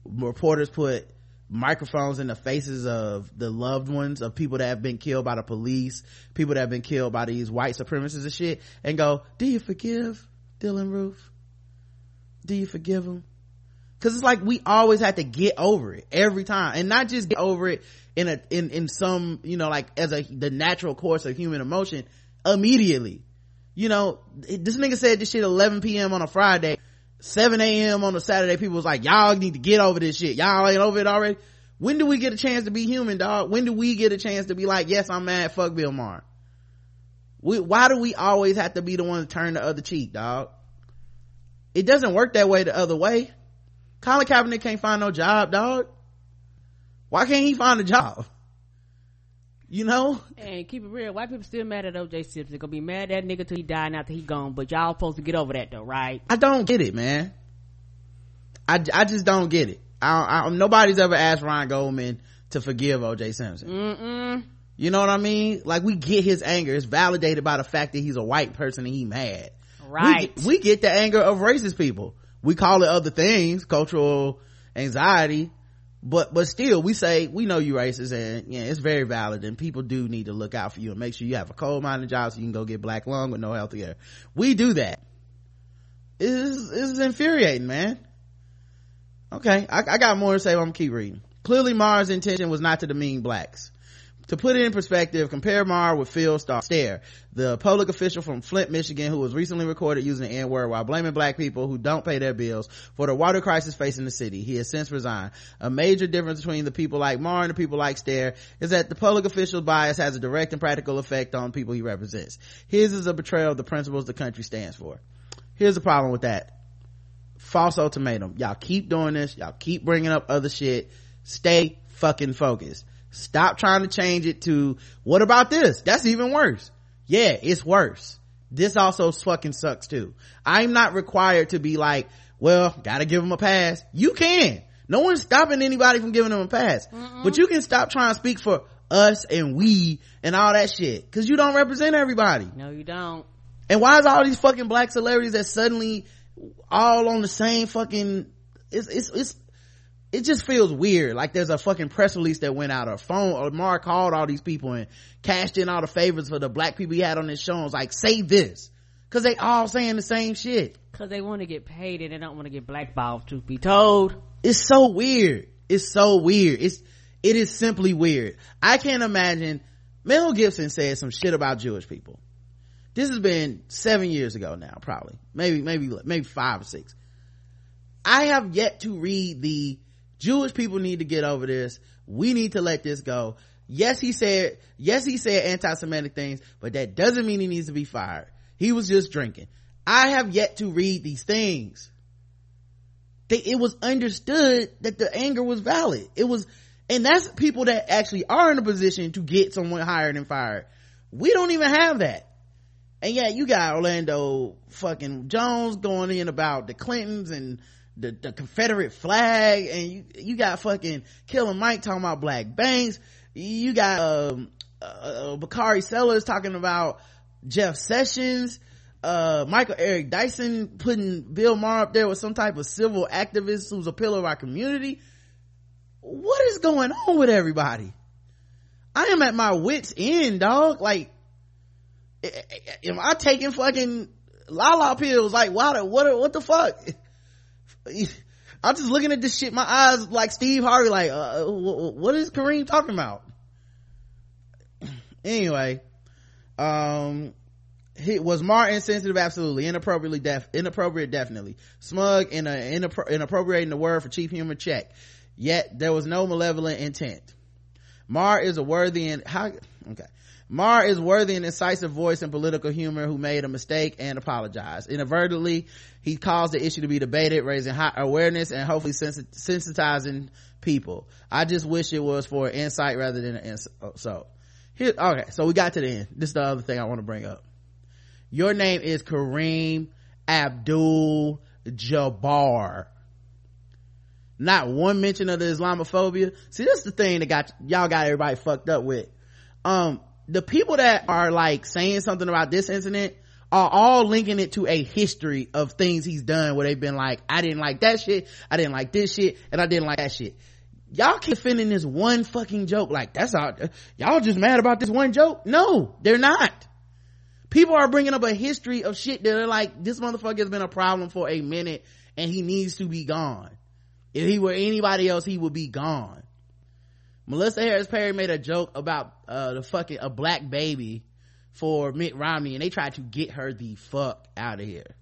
B: reporters put microphones in the faces of the loved ones of people that have been killed by the police people that have been killed by these white supremacists and shit and go do you forgive dylan roof do you forgive him because it's like we always have to get over it every time and not just get over it in a in in some you know like as a the natural course of human emotion immediately. You know this nigga said this shit 11 p.m on a friday 7 a.m on a saturday. People was like y'all need to get over this shit. Y'all ain't over it already. When do we get a chance to be human dog when do we get a chance to be like yes i'm mad. Fuck bill maher. We, why do we always have to be the one to turn the other cheek dog it doesn't work that way the other way. Colin Kaepernick can't find no job, dog. Why can't he find a job? You know?
C: And keep it real, white people still mad at OJ Simpson. Gonna be mad at that nigga till he die and after he gone. But y'all supposed to get over that though, right?
B: I don't get it, man. I, I just don't get it. I, I, nobody's ever asked Ryan Goldman to forgive OJ Simpson.
C: Mm-mm.
B: You know what I mean? Like we get his anger. It's validated by the fact that he's a white person and he mad.
C: Right.
B: We, we get the anger of racist people. We call it other things, cultural anxiety. But but still we say we know you racist and yeah it's very valid and people do need to look out for you and make sure you have a coal-minded job so you can go get black lung with no health care we do that. Is is infuriating man. Okay. I, I, got more to say i'm gonna keep reading. Clearly Maher's intention was not to demean blacks to put it in perspective, compare Maher with Phil Stair, the public official from Flint, Michigan, who was recently recorded using the N-word while blaming black people who don't pay their bills for the water crisis facing the city. He has since resigned. A major difference between the people like Maher and the people like Stair is that the public official's bias has a direct and practical effect on people he represents. His is a betrayal of the principles the country stands for. Here's the problem with that. False ultimatum. Y'all keep doing this. Y'all keep bringing up other shit. Stay fucking focused Stop trying to change it to, what about this? That's even worse. Yeah, it's worse. This also fucking sucks too. I'm not required to be like, well, gotta give them a pass. You can. No one's stopping anybody from giving them a pass. Mm-mm. But you can stop trying to speak for us and we and all that shit. Cause you don't represent everybody.
C: No, you don't.
B: And why is all these fucking black celebrities that suddenly all on the same fucking, it's, it's, it's, it just feels weird. Like there's a fucking press release that went out or phone or Mark called all these people and cashed in all the favors for the black people he had on his show and was like, say this. Cause they all saying the same shit.
C: Cause they want to get paid and they don't want to get blackballed, truth be told.
B: It's so weird. It's so weird. It's, it is simply weird. I can't imagine Mel Gibson said some shit about Jewish people. This has been seven years ago now, probably. Maybe, maybe, maybe five or six. I have yet to read the Jewish people need to get over this. We need to let this go. Yes, he said, yes, he said anti-Semitic things, but that doesn't mean he needs to be fired. He was just drinking. I have yet to read these things. They, it was understood that the anger was valid. It was, and that's people that actually are in a position to get someone hired and fired. We don't even have that. And yeah, you got Orlando fucking Jones going in about the Clintons and the, the confederate flag and you, you got fucking killer mike talking about black banks. You got um uh, uh, bakari sellers talking about jeff sessions. Uh michael eric dyson putting bill maher up there with some type of civil activist who's a pillar of our community. What is going on with everybody? I am at my wits end dog. Like am i taking fucking la la pills? Like what what what the fuck I'm just looking at this shit. My eyes like Steve Harvey, like, uh, what is Kareem talking about? anyway, um, he, was Martin insensitive? Absolutely. Inappropriately deaf, inappropriate, definitely. Smug in a inappro- inappropriating the word for cheap humor check. Yet there was no malevolent intent. Maher is a worthy and how, okay. Maher is worthy and incisive voice and political humor who made a mistake and apologized. Inadvertently, he caused the issue to be debated, raising high awareness and hopefully sensitizing people. I just wish it was for insight rather than an insult. Oh, so, here, okay, so we got to the end. This is the other thing I want to bring up. Your name is Kareem Abdul Jabbar. Not one mention of the Islamophobia. See, this is the thing that got, y'all got everybody fucked up with. Um, the people that are like saying something about this incident are all linking it to a history of things he's done where they've been like, I didn't like that shit, I didn't like this shit, and I didn't like that shit. Y'all keep defending this one fucking joke like that's all, y'all just mad about this one joke? No, they're not. People are bringing up a history of shit that are like, this motherfucker has been a problem for a minute and he needs to be gone. If he were anybody else, he would be gone. Melissa Harris Perry made a joke about uh, the fucking a black baby for Mitt Romney and they tried to get her the fuck out of here.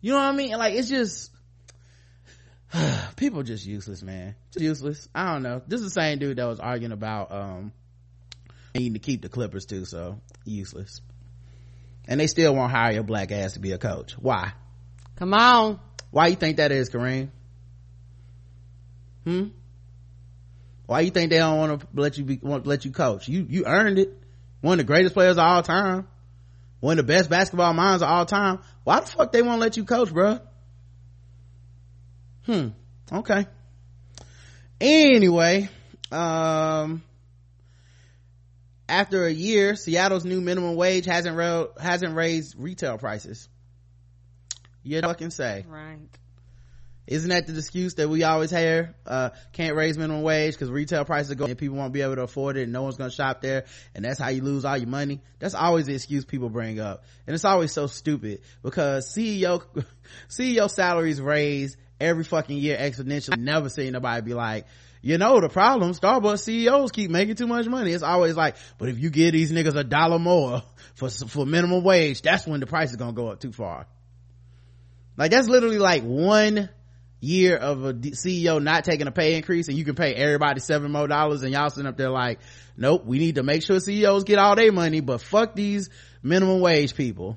B: You know what I mean? Like it's just people just useless, man. Just useless. I don't know. This is the same dude that was arguing about um needing to keep the Clippers too, so useless. And they still won't hire your black ass to be a coach. Why?
C: Come on.
B: Why you think that is, Kareem? Hmm? Why you think they don't want to let you be, want to let you coach? You, you earned it. One of the greatest players of all time. One of the best basketball minds of all time. Why the fuck they won't let you coach, bro? Hmm. Okay. Anyway, um, after a year, Seattle's new minimum wage hasn't ra- hasn't raised retail prices. You fucking say.
C: Right.
B: Isn't that the excuse that we always hear uh, can't raise minimum wage because retail prices go and people won't be able to afford it and no one's gonna shop there and that's how you lose all your money. That's always the excuse people bring up. And it's always so stupid because ceo ceo salaries raise every fucking year exponentially. Never seen nobody be like you know the problem starbucks ceos keep making too much money. It's always like but if you give these niggas a dollar more for for minimum wage that's when the price is gonna go up too far. Like that's literally like one year of a ceo not taking a pay increase and you can pay everybody seven more dollars and y'all sitting up there like nope we need to make sure ceos get all their money but fuck these minimum wage people.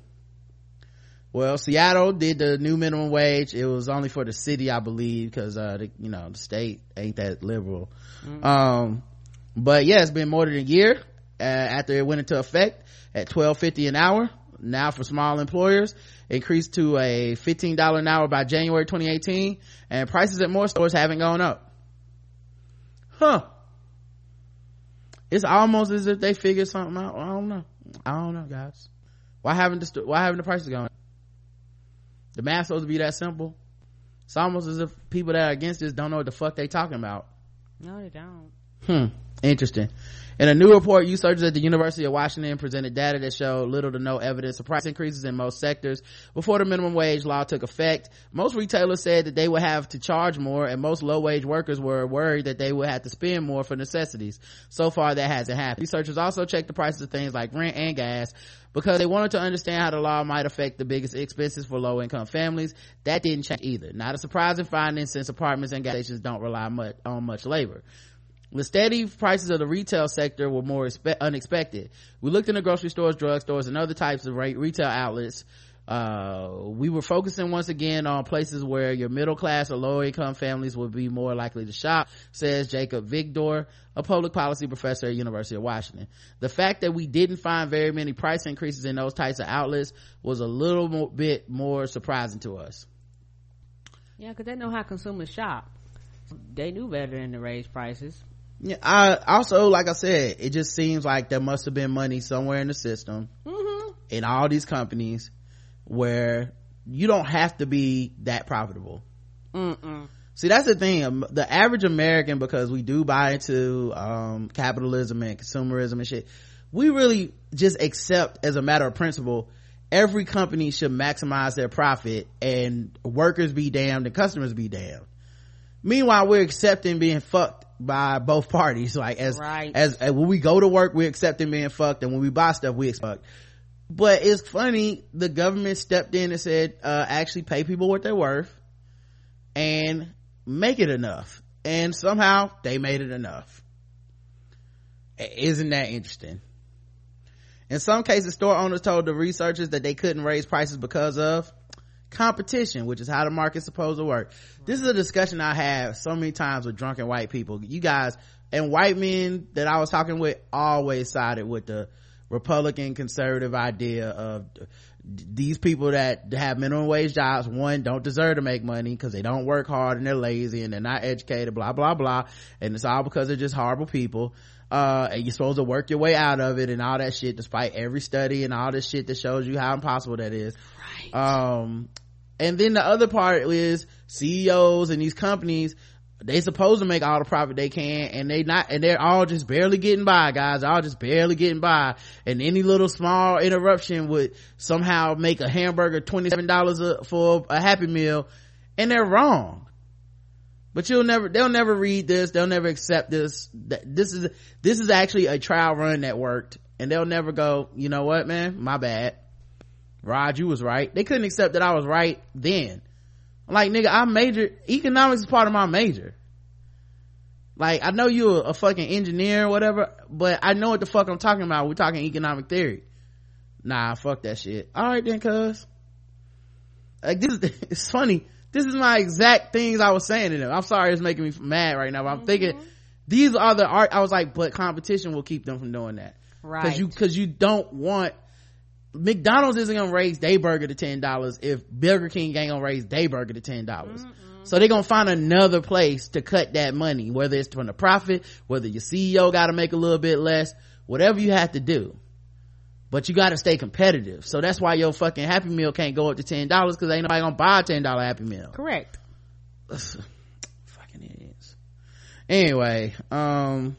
B: Well seattle did the new minimum wage. It was only for the city i believe because uh the, you know the state ain't that liberal. Mm-hmm. um but yeah it's been more than a year uh, after it went into effect at 12.50 an hour now for small employers increased to a $15 an hour by January 2018 and prices at more stores haven't gone up. Huh. It's almost as if they figured something out. I don't know. I don't know, guys. Why haven't the, why haven't the prices gone up? The math's supposed to be that simple. It's almost as if people that are against this don't know what the fuck they talking about.
C: No, they don't.
B: Hmm. Interesting. In a new report, researchers at the University of Washington presented data that showed little to no evidence of price increases in most sectors before the minimum wage law took effect. Most retailers said that they would have to charge more and most low wage workers were worried that they would have to spend more for necessities. So far that hasn't happened. Researchers also checked the prices of things like rent and gas because they wanted to understand how the law might affect the biggest expenses for low income families. That didn't change either. Not a surprising finding since apartments and gas stations don't rely much on much labor. The steady prices of the retail sector were more expe- unexpected. We looked in the grocery stores, drugstores, and other types of re- retail outlets. Uh, we were focusing once again on places where your middle class or lower income families would be more likely to shop, says Jacob Vigdor, a public policy professor at University of Washington. The fact that we didn't find very many price increases in those types of outlets was a little bit more surprising to us.
C: Yeah, because they know how consumers shop. They knew better than to raise prices
B: i also like i said it just seems like there must have been money somewhere in the system
C: mm-hmm.
B: in all these companies where you don't have to be that profitable
C: Mm-mm.
B: see that's the thing the average american because we do buy into um, capitalism and consumerism and shit we really just accept as a matter of principle every company should maximize their profit and workers be damned and customers be damned meanwhile we're accepting being fucked by both parties. Like as,
C: right.
B: as, as when we go to work we accept them being fucked and when we buy stuff we expect but it's funny the government stepped in and said uh, actually pay people what they're worth and make it enough. And somehow they made it enough. Isn't that interesting? In some cases store owners told the researchers that they couldn't raise prices because of competition which is how the market's supposed to work. This is a discussion i have so many times with drunken white people. You guys and white men that i was talking with always sided with the republican conservative idea of these people that have minimum wage jobs one don't deserve to make money because they don't work hard and they're lazy and they're not educated blah blah blah. And it's all because they're just horrible people uh, and you're supposed to work your way out of it and all that shit despite every study and all this shit that shows you how impossible that is.
C: Right.
B: Um and then the other part is ceos and these companies they supposed to make all the profit they can and they not and they're all just barely getting by guys all just barely getting by. And any little small interruption would somehow make a hamburger $27 for a happy meal and they're wrong but you'll never they'll never read this. They'll never accept this. This is this is actually a trial run that worked. And they'll never go you know what man? My bad. Rod you was right. They couldn't accept that i was right then. Like nigga i major economics is part of my major. Like i know you're a fucking engineer or whatever but i know what the fuck i'm talking about. We're talking economic theory. Nah fuck that shit. All right then cuz. Like this is it's funny this is my exact things i was saying to them. I'm sorry it's making me mad right now but i'm mm-hmm. thinking these are the art i was like but competition will keep them from doing that.
C: Right
B: because you because you don't want mcdonald's isn't gonna raise their burger to ten dollars if burger king ain't gonna raise their burger to ten dollars. So they're gonna find another place to cut that money whether it's from the profit whether your ceo gotta make a little bit less whatever you have to do but you gotta stay competitive. So that's why your fucking happy meal can't go up to ten dollars because ain't nobody gonna buy a ten dollar happy meal.
C: Correct.
B: Fucking idiots. Anyway um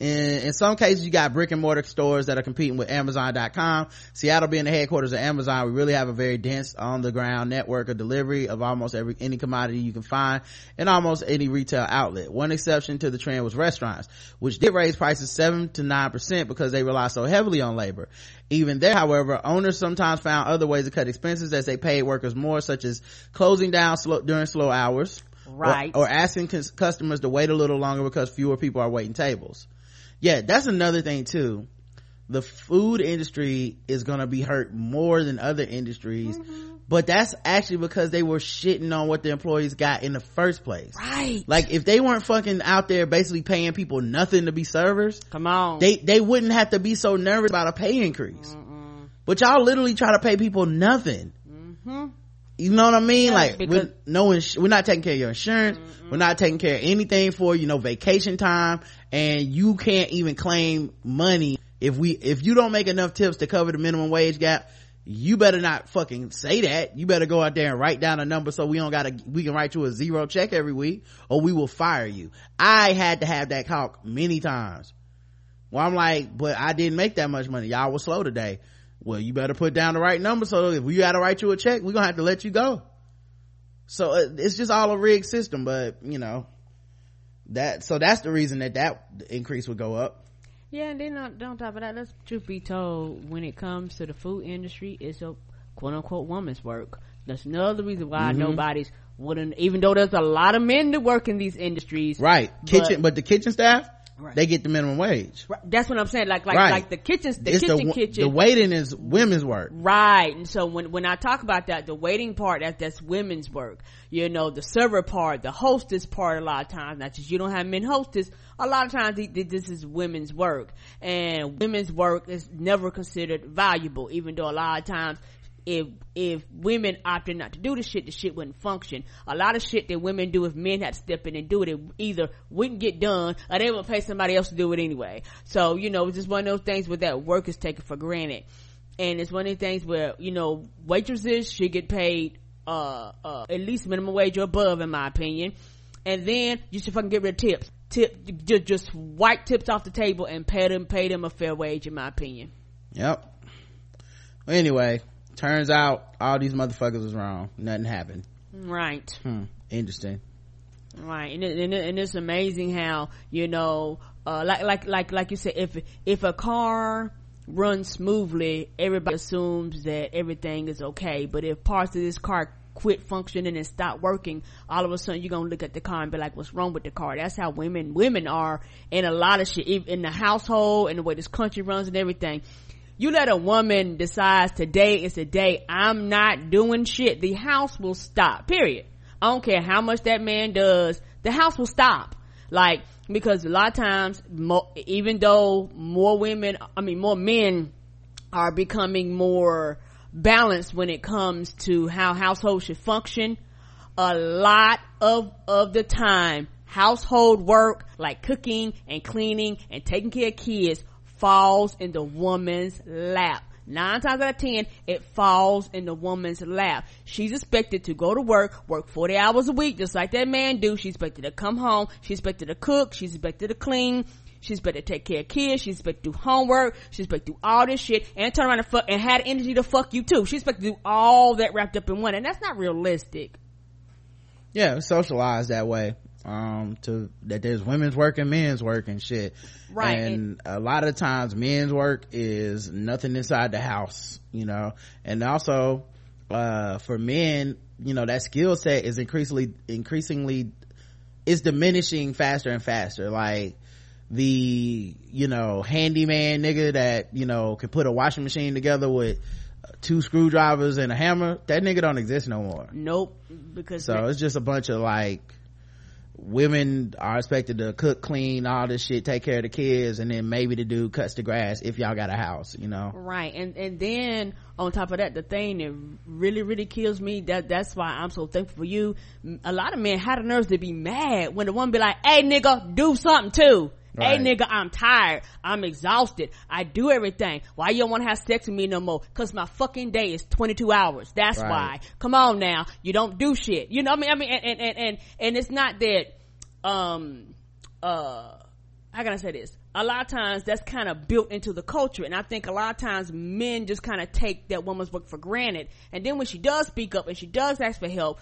B: in, in some cases you got brick and mortar stores that are competing with amazon.com seattle being the headquarters of amazon we really have a very dense on the ground network of delivery of almost every any commodity you can find in almost any retail outlet. One exception to the trend was restaurants which did raise prices 7 to 9 percent because they rely so heavily on labor. Even there however owners sometimes found other ways to cut expenses as they paid workers more such as closing down slow, during slow hours
C: right.
B: or, or asking cus- customers to wait a little longer because fewer people are waiting tables. Yeah that's another thing too. The food industry is going to be hurt more than other industries mm-hmm. but that's actually because they were shitting on what the employees got in the first place.
C: Right.
B: Like if they weren't fucking out there basically paying people nothing to be servers
C: come on.
B: they they wouldn't have to be so nervous about a pay increase. Mm-mm. but y'all literally try to pay people nothing. Mm-hmm. You know what I mean? like, we're, no, ins- we're not taking care of your insurance. Mm-hmm. We're not taking care of anything for you know vacation time, and you can't even claim money if we if you don't make enough tips to cover the minimum wage gap. You better not fucking say that. You better go out there and write down a number so we don't gotta, we can write you a zero check every week or we will fire you. I had to have that talk many times. Well, I'm like, but I didn't make that much money. Y'all were slow today well you better put down the right number so if we gotta write you a check we're gonna have to let you go. So uh, it's just all a rigged system but you know that so that's the reason that that increase would go up.
C: Yeah and then on, on top of that. Let's truth be told when it comes to the food industry it's a quote-unquote woman's work. That's another reason why mm-hmm. nobody's wouldn't even though there's a lot of men that work in these industries
B: right. Kitchen but the kitchen staff Right. They get the minimum wage.
C: Right. That's what I'm saying. Like, like, right. like the kitchens, the it's kitchen,
B: the,
C: kitchen.
B: The waiting is women's work.
C: Right. And so when, when I talk about that, the waiting part, that, that's women's work. You know, the server part, the hostess part, a lot of times, not just you don't have men hostess, a lot of times this is women's work. And women's work is never considered valuable, even though a lot of times if if women opted not to do the shit, the shit wouldn't function. A lot of shit that women do if men had to step in and do it, it either wouldn't get done or they would pay somebody else to do it anyway. So, you know, it's just one of those things where that work is taken for granted. And it's one of the things where, you know, waitresses should get paid, uh, uh, at least minimum wage or above, in my opinion. And then you should fucking get rid of tips. Tip, just, just wipe tips off the table and pay them, pay them a fair wage, in my opinion.
B: Yep. Anyway, turns out all these motherfuckers was wrong. Nothing happened.
C: Right.
B: Hmm. interesting.
C: Right. And, it, and, it, and, it's amazing how you know uh, like like like like you said if if a car runs smoothly everybody assumes that everything is okay. But if parts of this car quit functioning and stop working all of a sudden you're gonna look at the car and be like what's wrong with the car? That's how women women are in a lot of shit in the household and the way this country runs and everything you let a woman decide today is the day I'm not doing shit, the house will stop, period. I don't care how much that man does, the house will stop. Like, because a lot of times, even though more women, I mean, more men are becoming more balanced when it comes to how households should function, a lot of, of the time, household work like cooking and cleaning and taking care of kids falls in the woman's lap. Nine times out of ten, it falls in the woman's lap. She's expected to go to work, work 40 hours a week, just like that man do. She's expected to come home. She's expected to cook. She's expected to clean. She's expected to take care of kids. She's expected to do homework. She's expected to do all this shit and turn around and fuck and had energy to fuck you too. She's expected to do all that wrapped up in one, and that's not realistic.
B: Yeah, socialized that way um to that there's women's work and men's work and shit. Right and, and a lot of times men's work is nothing inside the house you know? And also uh for men you know that skill set is increasingly increasingly is diminishing faster and faster. Like the you know handyman nigga that you know can put a washing machine together with two screwdrivers and a hammer that nigga don't exist no more.
C: Nope because
B: so it's just a bunch of like women are expected to cook clean all this shit take care of the kids and then maybe the dude cuts the grass if y'all got a house you know?
C: Right and and then on top of that the thing that really really kills me that that's why i'm so thankful for you. A lot of men had the nerves to be mad when the woman be like hey nigga do something too Right. Hey nigga, I'm tired. I'm exhausted. I do everything. Why you don't want to have sex with me no more? Cause my fucking day is 22 hours. That's right. why. Come on now. You don't do shit. You know what I mean? I mean, and, and, and, and, and it's not that, um, uh, how can I say this? A lot of times that's kind of built into the culture. And I think a lot of times men just kind of take that woman's work for granted. And then when she does speak up and she does ask for help,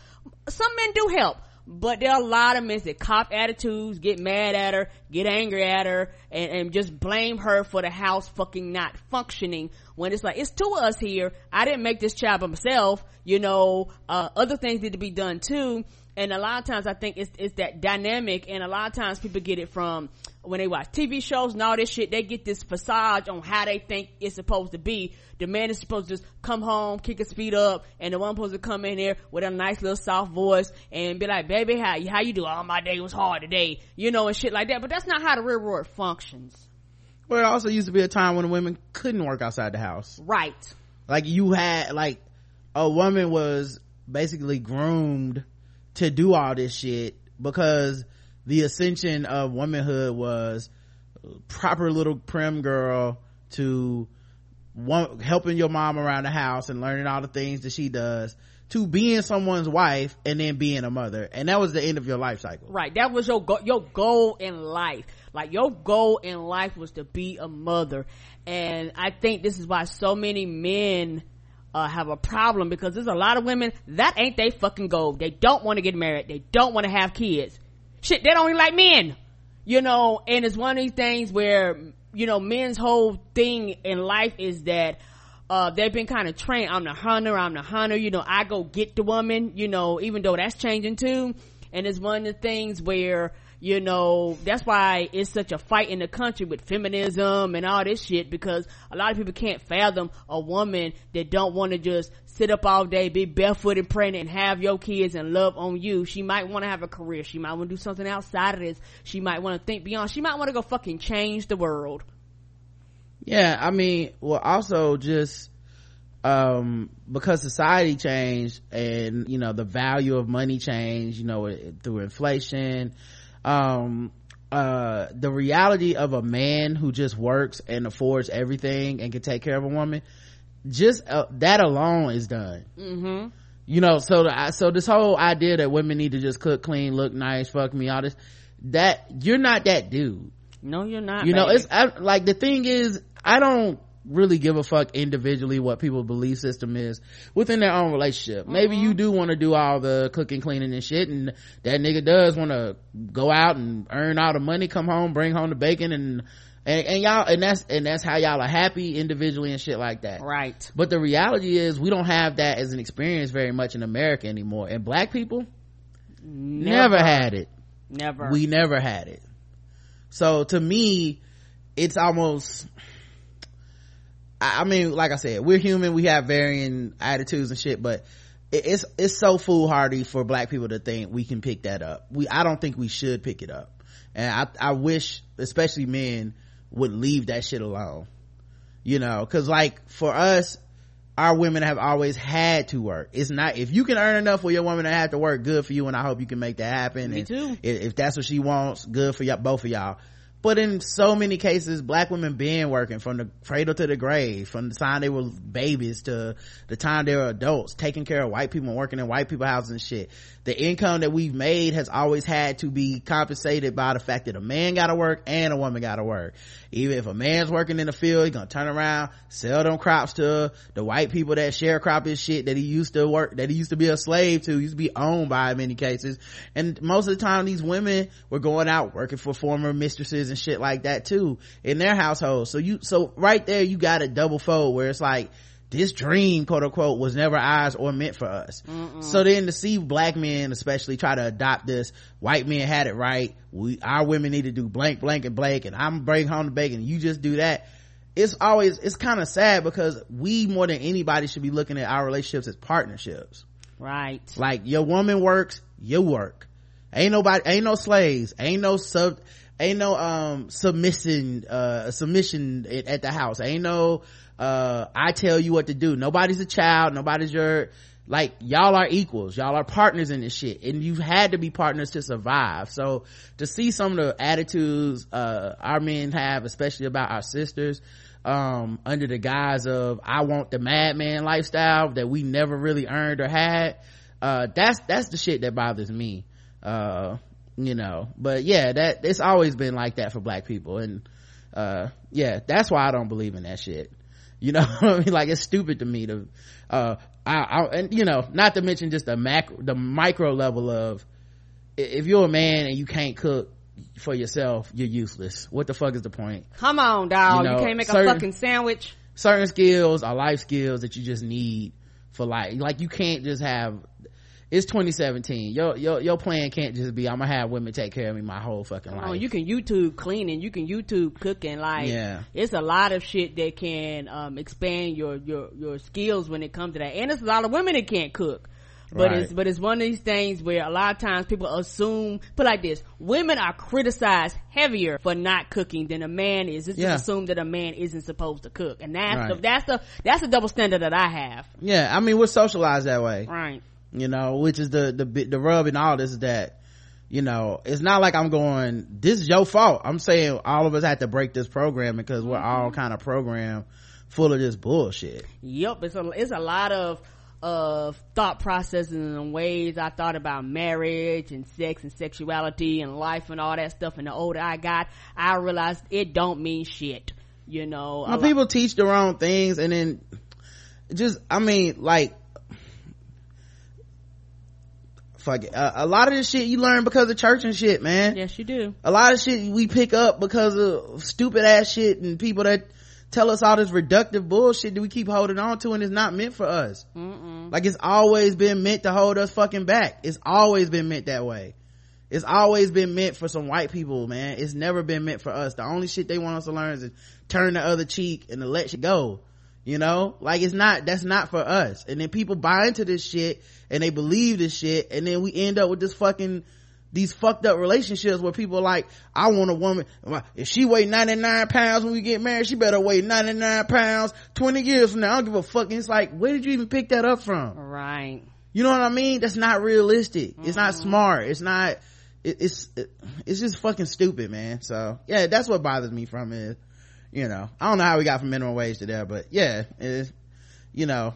C: some men do help but there are a lot of men that cop attitudes, get mad at her, get angry at her, and, and just blame her for the house fucking not functioning. When it's like, it's two of us here. I didn't make this child by myself. You know, uh, other things need to be done too and a lot of times I think it's it's that dynamic, and a lot of times people get it from when they watch TV shows and all this shit. They get this facade on how they think it's supposed to be. The man is supposed to just come home, kick his feet up, and the one supposed to come in there with a nice little soft voice and be like, "Baby, how you how you do? Oh, my day was hard today," you know, and shit like that. But that's not how the real world functions.
B: Well, it also used to be a time when women couldn't work outside the house.
C: Right.
B: Like you had like a woman was basically groomed to do all this shit because the ascension of womanhood was proper little prim girl to one, helping your mom around the house and learning all the things that she does to being someone's wife and then being a mother. And that was the end of your life cycle.
C: Right. That was your go- your goal in life. Like your goal in life was to be a mother. And i think this is why so many men uh, have a problem because there's a lot of women that ain't they fucking goal. They don't want to get married. They don't want to have kids. Shit, they don't even like men. You know, and it's one of these things where, you know, men's whole thing in life is that, uh, they've been kind of trained. I'm the hunter. I'm the hunter. You know, I go get the woman, you know, even though that's changing too. And it's one of the things where, you know that's why it's such a fight in the country with feminism and all this shit because a lot of people can't fathom a woman that don't want to just sit up all day be barefoot and pregnant and have your kids and love on you. She might want to have a career. She might want to do something outside of this. She might want to think beyond. She might want to go fucking change the world.
B: Yeah i mean well also just um, because society changed and you know the value of money changed you know through inflation um uh the reality of a man who just works and affords everything and can take care of a woman just uh, that alone is done mm-hmm. you know so the, so this whole idea that women need to just cook clean look nice fuck me all this that you're not that dude
C: no you're not
B: you baby. know it's I, like the thing is i don't really give a fuck individually what people's belief system is within their own relationship. Mm-hmm. Maybe you do want to do all the cooking, cleaning and shit and that nigga does want to go out and earn all the money, come home, bring home the bacon and and, and, y'all and that's and that's how y'all are happy individually and shit like that.
C: Right.
B: But the reality is we don't have that as an experience very much in america anymore. And black people never, never had it.
C: Never.
B: We never had it. So to me it's almost I mean, like I said, we're human. We have varying attitudes and shit, but it's it's so foolhardy for black people to think we can pick that up. We I don't think we should pick it up, and I I wish, especially men, would leave that shit alone. You know, because like for us, our women have always had to work. It's not if you can earn enough for your woman to have to work, good for you, and I hope you can make that happen.
C: Me
B: and
C: too.
B: If, if that's what she wants, good for y'all, both of y'all but in so many cases black women been working from the cradle to the grave from the time they were babies to the time they were adults taking care of white people and working in white people houses and shit the income that we've made has always had to be compensated by the fact that a man gotta work and a woman gotta work. Even if a man's working in the field he's gonna turn around sell them crops to the white people that sharecrop his shit that he used to work that he used to be a slave to used to be owned by in many cases. And most of the time these women were going out working for former mistresses and shit like that too in their household so you so right there you got a double fold where it's like this dream quote unquote was never ours or meant for us. Mm-mm. so then to see black men especially try to adopt this white men had it right we our women need to do blank blank and blank and i'm bring home the bacon you just do that. It's always it's kind of sad because we more than anybody should be looking at our relationships as partnerships.
C: Right.
B: Like your woman works you work. Ain't nobody ain't no slaves ain't no sub ain't no um submission uh submission at the house. Ain't no uh i tell you what to do. Nobody's a child. Nobody's your like y'all are equals. Y'all are partners in this shit. And you've had to be partners to survive. So to see some of the attitudes uh our men have especially about our sisters um under the guise of i want the Mad Men lifestyle that we never really earned or had uh that's that's the shit that bothers me. Uh you know but yeah that it's always been like that for black people and uh yeah that's why i don't believe in that shit you know I mean? Like it's stupid to me to, uh, I, I, and you know, not to mention just the macro, the micro level of, if you're a man and you can't cook for yourself, you're useless. What the fuck is the point?
C: Come on, dog. You, know, you can't make certain, a fucking sandwich.
B: Certain skills are life skills that you just need for life. Like you can't just have it's 2017 your your your plan can't just be i'm gonna have women take care of me my whole fucking life.
C: oh, you can youtube cleaning you can youtube cooking like yeah. it's a lot of shit that can um, expand your your your skills when it comes to that. And it's a lot of women that can't cook. But right. it's but it's one of these things where a lot of times people assume put like this women are criticized heavier for not cooking than a man is. It's yeah. just assumed that a man isn't supposed to cook. And that's right. the that's the that's the double standard that i have.
B: Yeah i mean we're socialized that way.
C: Right
B: you know which is the the the rub in all this is that you know it's not like i'm going this is your fault i'm saying all of us had to break this program because we're all mm-hmm. kind of programmed full of this bullshit
C: yep it's a it's a lot of of thought processes and ways I thought about marriage and sex and sexuality and life and all that stuff. And the older I got, I realized it don't mean shit. You know,
B: well, people teach the wrong things and then just, I mean, like, fuck it. Uh, a lot of this shit you learn because of church and shit, man.
C: Yes, you do.
B: A lot of shit we pick up because of stupid ass shit and people that tell us all this reductive bullshit that we keep holding on to and it's not meant for us. Mm-mm. Like it's always been meant to hold us fucking back. It's always been meant that way. It's always been meant for some white people, man. It's never been meant for us. The only shit they want us to learn is to turn the other cheek and to let you go you know? Like it's not that's not for us. And then people buy into this shit and they believe this shit and then we end up with this fucking these fucked up relationships where people are like i want a woman. If she weigh 99 pounds when we get married she better weigh 99 pounds 20 years from now. I don't give a fuck. And it's like where did you even pick that up from?
C: Right.
B: You know what i mean? That's not realistic. Mm-hmm. it's not smart. It's not it, it's it, it's just fucking stupid man. So yeah that's what bothers me from it you know i don't know how we got from minimum wage to there but yeah it's you know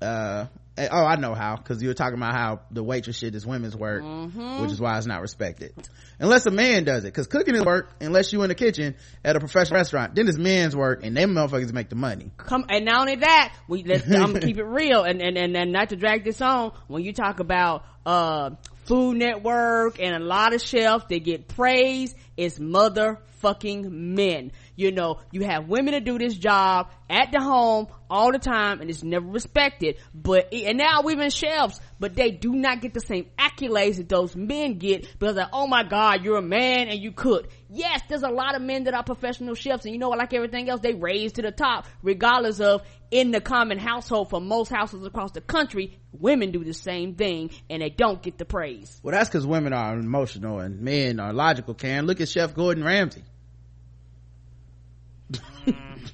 B: uh eh, oh i know how because you were talking about how the waitress shit is women's work mm-hmm. which is why it's not respected. Unless a man does it because cooking is work unless you in the kitchen at a professional restaurant then it's men's work and them motherfuckers make the money.
C: Come and not only that we let's i'm gonna keep it real and, and and and not to drag this on when you talk about uh food network and a lot of chefs they get praise it's motherfucking men you know you have women to do this job at the home all the time and it's never respected. But and now we've been chefs but they do not get the same accolades that those men get because like oh my god you're a man and you cook. Yes there's a lot of men that are professional chefs and you know like everything else they raise to the top regardless of in the common household for most houses across the country women do the same thing and they don't get the praise.
B: Well that's because women are emotional and men are logical can look at chef gordon ramsay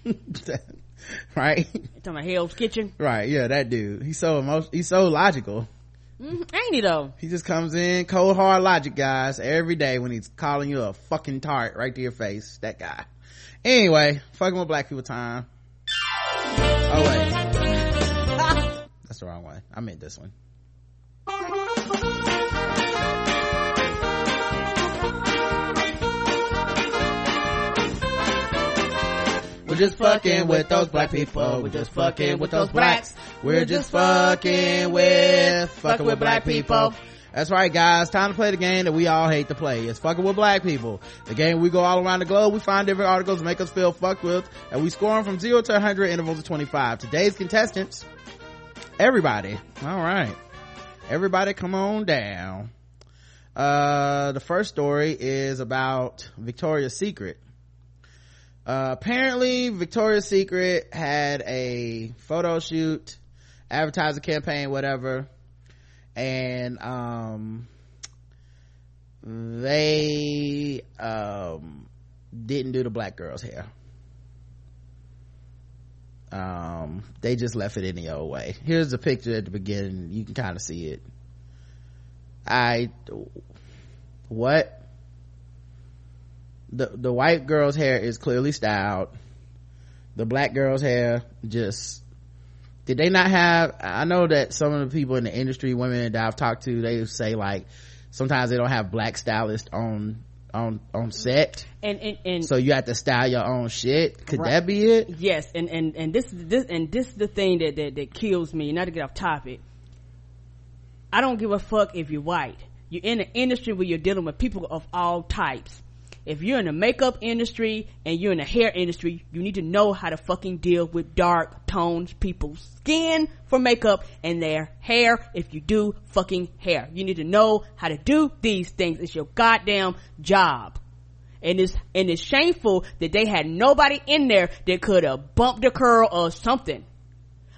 B: right?
C: Talking about Hell's Kitchen?
B: Right, yeah, that dude. He's so emotional. He's so logical.
C: Mm-hmm. Ain't he though?
B: He just comes in cold hard logic, guys, every day when he's calling you a fucking tart right to your face. That guy. Anyway, fucking with black people time. Oh wait. That's the wrong way. I meant this one. We're just fucking with those black people. We're just fucking with those blacks. We're just fucking with, fucking with black people. That's right, guys. Time to play the game that we all hate to play. It's fucking with black people. The game we go all around the globe. We find different articles make us feel fucked with, and we score them from zero to 100 intervals of 25. Today's contestants, everybody. All right. Everybody come on down. Uh, the first story is about Victoria's Secret. Uh, apparently Victoria's Secret had a photo shoot, advertising campaign, whatever, and um, they um, didn't do the black girl's hair. um they just left it any old way. Here's the picture at the beginning. You can kind of see it. I what the the white girl's hair is clearly styled. The black girl's hair just did they not have i know that some of the people in the industry women that i've talked to they say like sometimes they don't have black stylists on on on set.
C: And and, and
B: so you have to style your own shit. Could right. that be it?
C: Yes and and and this this and this is the thing that, that that kills me not to get off topic. I don't give a fuck if you're white. You're in an industry where you're dealing with people of all types if you're in the makeup industry and you're in the hair industry, you need to know how to fucking deal with dark tones people's skin for makeup and their hair if you do fucking hair. You need to know how to do these things. It's your goddamn job. And it's, and it's shameful that they had nobody in there that could have bumped a curl or something.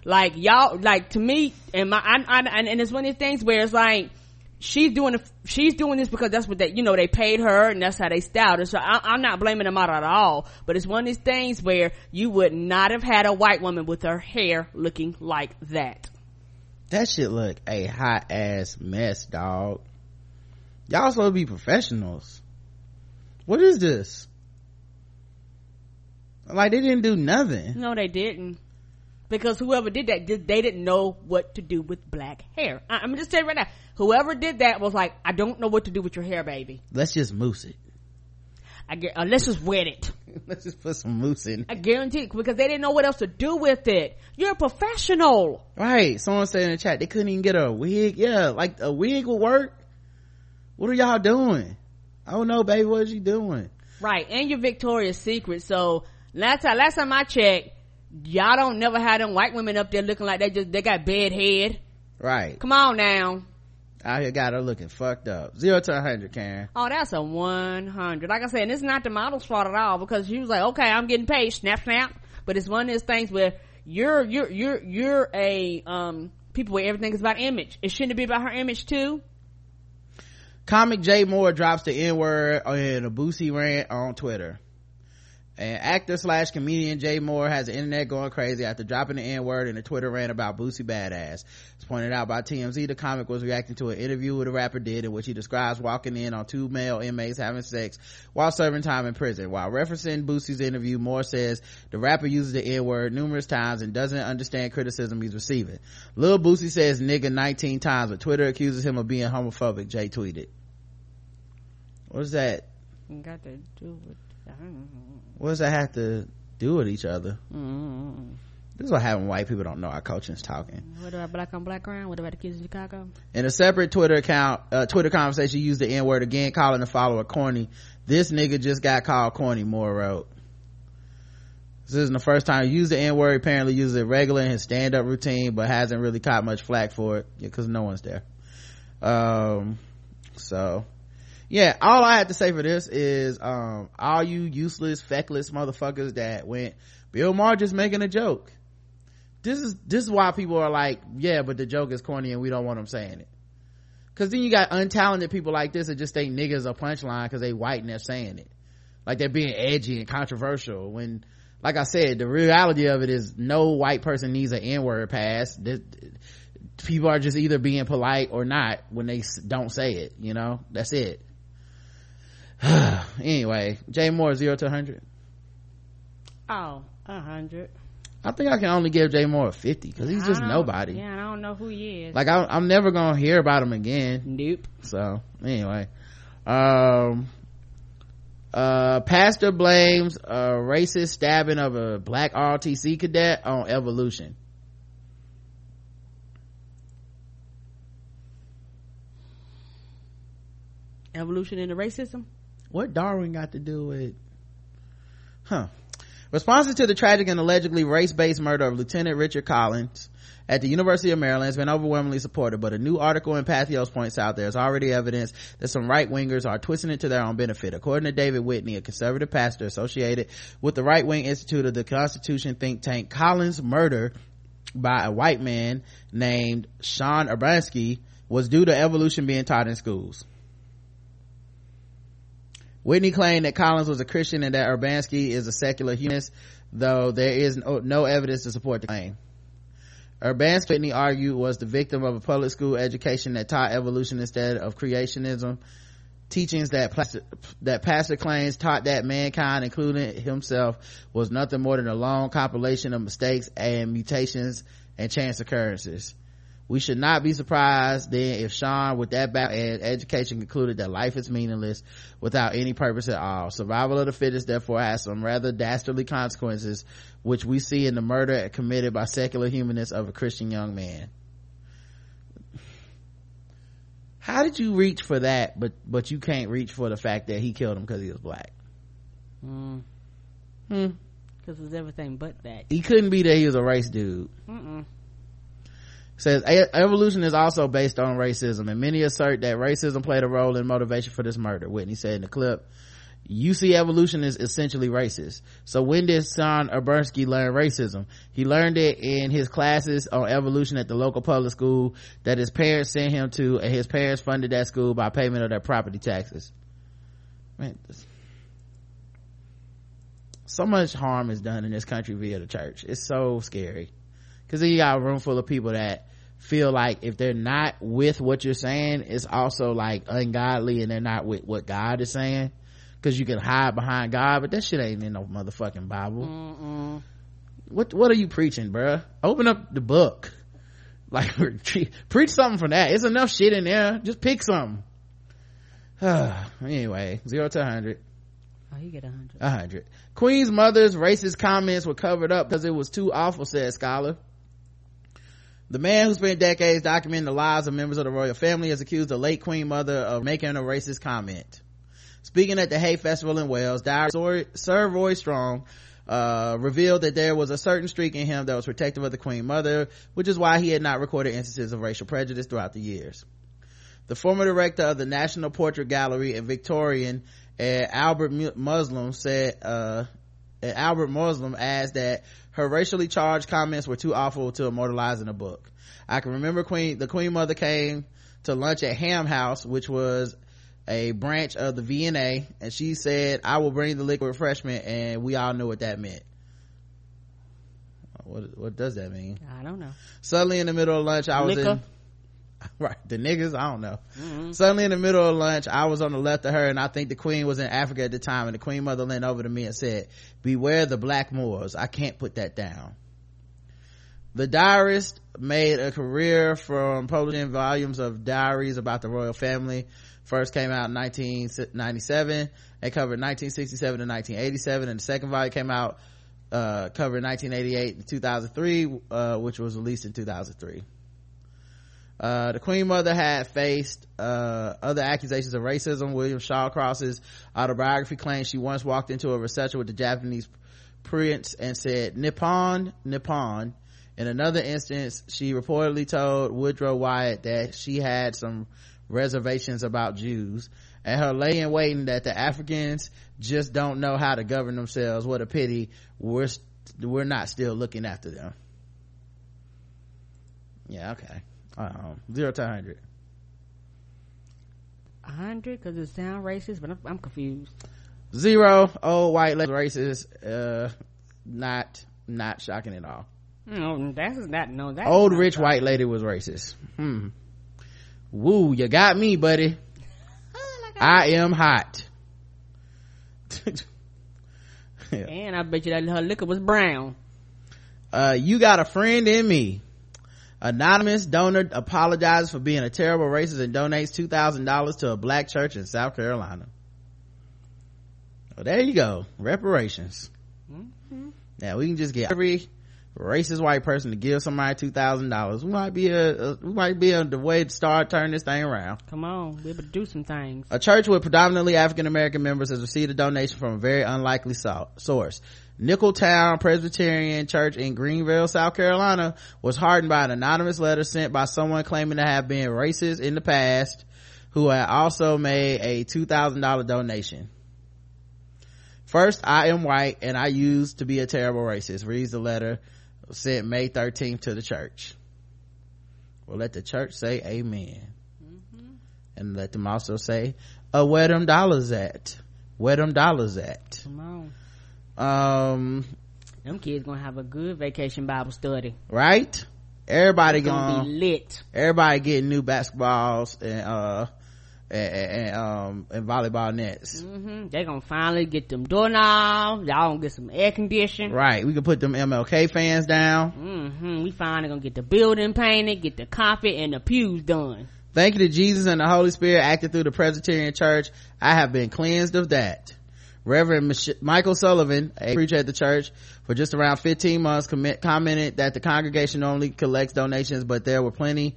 C: Like y'all, like to me, and my, I, I, and it's one of the things where it's like, she's doing the, she's doing this because that's what they you know they paid her and that's how they styled her. So I, am not blaming them out at all but it's one of these things where you would not have had a white woman with her hair looking like that.
B: That shit look a hot ass mess dog. Y'all supposed to be professionals. What is this? Like they didn't do nothing.
C: No they didn't. Because whoever did that they didn't know what to do with black hair. I, i'm just telling you right now whoever did that was like i don't know what to do with your hair baby
B: let's just mousse it
C: I get, uh, let's just wet it.
B: let's just put some mousse in.
C: I guarantee because they didn't know what else to do with it. You're a professional.
B: Right. Someone said in the chat they couldn't even get a wig. Yeah, like a wig would work. What are y'all doing? I don't know, baby. What is you doing?
C: Right. And your Victoria's Secret. So last time, last time I checked, y'all don't never have them white women up there looking like they just they got bad head
B: right
C: come on now
B: out here got her looking fucked up. Zero to a hundred karen.
C: Oh that's a 100 like i said and it's not the model's fault at all because she was like okay i'm getting paid snap snap. But it's one of those things where you're you're you're you're a um people where everything is about image. It shouldn't be about her image too.
B: Comic Jay Mohr drops the n-word in a boosie rant on twitter and actor slash comedian Jay Mohr has the internet going crazy after dropping the N-word in a Twitter rant about Boosie Badass. As pointed out by TMZ, the comic was reacting to an interview with the rapper did in which he describes walking in on two male inmates having sex while serving time in prison. While referencing Boosie's interview, Mohr says the rapper uses the N-word numerous times and doesn't understand criticism he's receiving. Lil Boosie says nigga 19 times, but Twitter accuses him of being homophobic, Jay tweeted. What is that?
C: Got to do with
B: what does that have to do with each other? Mm-hmm. This is what happened. white people don't know our culture is talking.
C: What about black on black crime? What about the kids in Chicago?
B: In a separate Twitter account, uh, Twitter conversation, used the N word again, calling the follower corny. This nigga just got called corny, Mohr wrote. This isn't the first time he used the N word. Apparently uses it regular in his stand up routine, but hasn't really caught much flack for it because no one's there. Um, so yeah all i have to say for this is um all you useless feckless motherfuckers that went bill maher just making a joke. This is this is why people are like yeah but the joke is corny and we don't want them saying it. Because then you got untalented people like this that just think niggas a punchline because they white and they're saying it. Like they're being edgy and controversial when like i said the reality of it is no white person needs an n-word pass. This, people are just either being polite or not when they don't say it you know? That's it anyway, Jay Mohr, zero to 100.
C: Oh, a 100.
B: I think I can only give Jay Mohr a 50 because he's just nobody.
C: Yeah, I don't know who he is.
B: Like, I, am never going to hear about him again.
C: Nope.
B: So, anyway. Um, uh, pastor blames a racist stabbing of a black ROTC cadet on evolution.
C: Evolution into racism?
B: What darwin got to do with huh responses to the tragic and allegedly race-based murder of lieutenant richard collins at the University of Maryland has been overwhelmingly supported, but a new article in Patheos points out there's already evidence that some right-wingers are twisting it to their own benefit. According to David Whitney, a conservative pastor associated with the right-wing institute of the Constitution think tank, Collins' murder by a white man named Sean Urbanski was due to evolution being taught in schools. Whitney claimed that Collins was a Christian and that Urbanski is a secular humanist. though there is no, no evidence to support the claim. Urbanski Whitney argued was the victim of a public school education that taught evolution instead of creationism. Teachings that that Pastor claims taught that mankind, including himself, was nothing more than a long compilation of mistakes and mutations and chance occurrences. We should not be surprised then if Sean, with that background education, concluded that life is meaningless without any purpose at all. Survival of the fittest, therefore, has some rather dastardly consequences, which we see in the murder committed by secular humanists of a Christian young man. How did you reach for that, but but you can't reach for the fact that he killed him because he was black?
C: Hmm. Hmm. Because it's everything but that.
B: He couldn't be that he was a race dude. Mm-mm says evolution is also based on racism and many assert that racism played a role in motivation for this murder whitney said in the clip. You see evolution is essentially racist. So when did Sean Urbanski learn racism? He learned it in his classes on evolution at the local public school that his parents sent him to and his parents funded that school by payment of their property taxes. Man so much harm is done in this country via the church. It's so scary because then you got a room full of people that feel like if they're not with what you're saying it's also like ungodly and they're not with what god is saying because you can hide behind god but that shit ain't in no motherfucking bible Mm-mm. what what are you preaching bruh open up the book like preach something from that it's enough shit in there just pick something anyway zero to 100
C: Oh, you get a hundred.
B: A hundred. Queen's mother's racist comments were covered up because it was too awful, said Scholar. The man who spent decades documenting the lives of members of the royal family has accused the late Queen Mother of making a racist comment. Speaking at the Hay Festival in Wales, Diary Sir Roy Strong uh, revealed that there was a certain streak in him that was protective of the Queen Mother, which is why he had not recorded instances of racial prejudice throughout the years. The former director of the National Portrait Gallery and Victorian, uh, Albert Museum said, uh, Albert Museum asked that her racially charged comments were too awful to immortalize in a book. I can remember Queen, the Queen Mother came to lunch at Ham House, which was a branch of the V&A, and she said, I will bring the liquid refreshment, and we all knew what that meant. What, what does that mean?
C: I don't know.
B: Suddenly in the middle of lunch, I was Liquor. in, right the niggas i don't know. Mm-hmm. suddenly in the middle of lunch i was on the left of her and i think the queen was in africa at the time and the queen mother leaned over to me and said beware the black moors. I can't put that down. The diarist made a career from publishing volumes of diaries about the royal family. First came out in 1997 and covered 1967 to 1987 and the second volume came out uh, covered 1988 and 2003 uh, which was released in 2003 uh, the queen mother had faced uh, other accusations of racism. William shawcross's autobiography claims she once walked into a reception with the japanese prince and said nippon nippon. In another instance she reportedly told woodrow wyatt that she had some reservations about jews and her lay in waiting that the africans just don't know how to govern themselves. What a pity. We're we're not still looking after them. Yeah okay um, zero to 100
C: 100 because it sounds racist but I'm, I'm, confused.
B: Zero old white lady racist uh not not shocking at all.
C: No that's not no that
B: old rich shocking. white lady was racist. Hmm. Woo you got me buddy. Oh i am hot.
C: Yeah. and i bet you that her liquor was brown.
B: Uh you got a friend in me Anonymous donor apologizes for being a terrible racist and donates $2,000 to a black church in South Carolina. Well, there you go. Reparations. Mm-hmm. Now we can just get every racist white person to give somebody $2,000. We might be a, a, we might be a, the way to start turning this thing around.
C: Come on. Be able to do some things.
B: A church with predominantly African American members has received a donation from a very unlikely so- source. Nicholtown Presbyterian Church in Greenville, South Carolina was hardened by an anonymous letter sent by someone claiming to have been racist in the past who had also made a $2,000 donation. First, I am white and I used to be a terrible racist, reads the letter sent May 13th to the church. Well, let the church say amen. Mm-hmm. And let them also say, uh, where them dollars at? Where them dollars at?
C: Come on
B: um
C: them kids gonna have a good vacation bible study.
B: right? Everybody gonna,
C: gonna, be lit.
B: Everybody getting new basketballs and uh and, and um and volleyball nets.
C: Mm-hmm. they gonna finally get them doorknobs. Y'all gonna get some air conditioning.
B: Right. We can put them mlk fans down.
C: Mm-hmm. we finally gonna get the building painted get the carpet and the pews done.
B: Thank you to jesus and the holy spirit acting through the presbyterian church. I have been cleansed of that Reverend Mich- Michael Sullivan, a preacher at the church for just around 15 months, commit, commented that the congregation only collects donations, but there were plenty,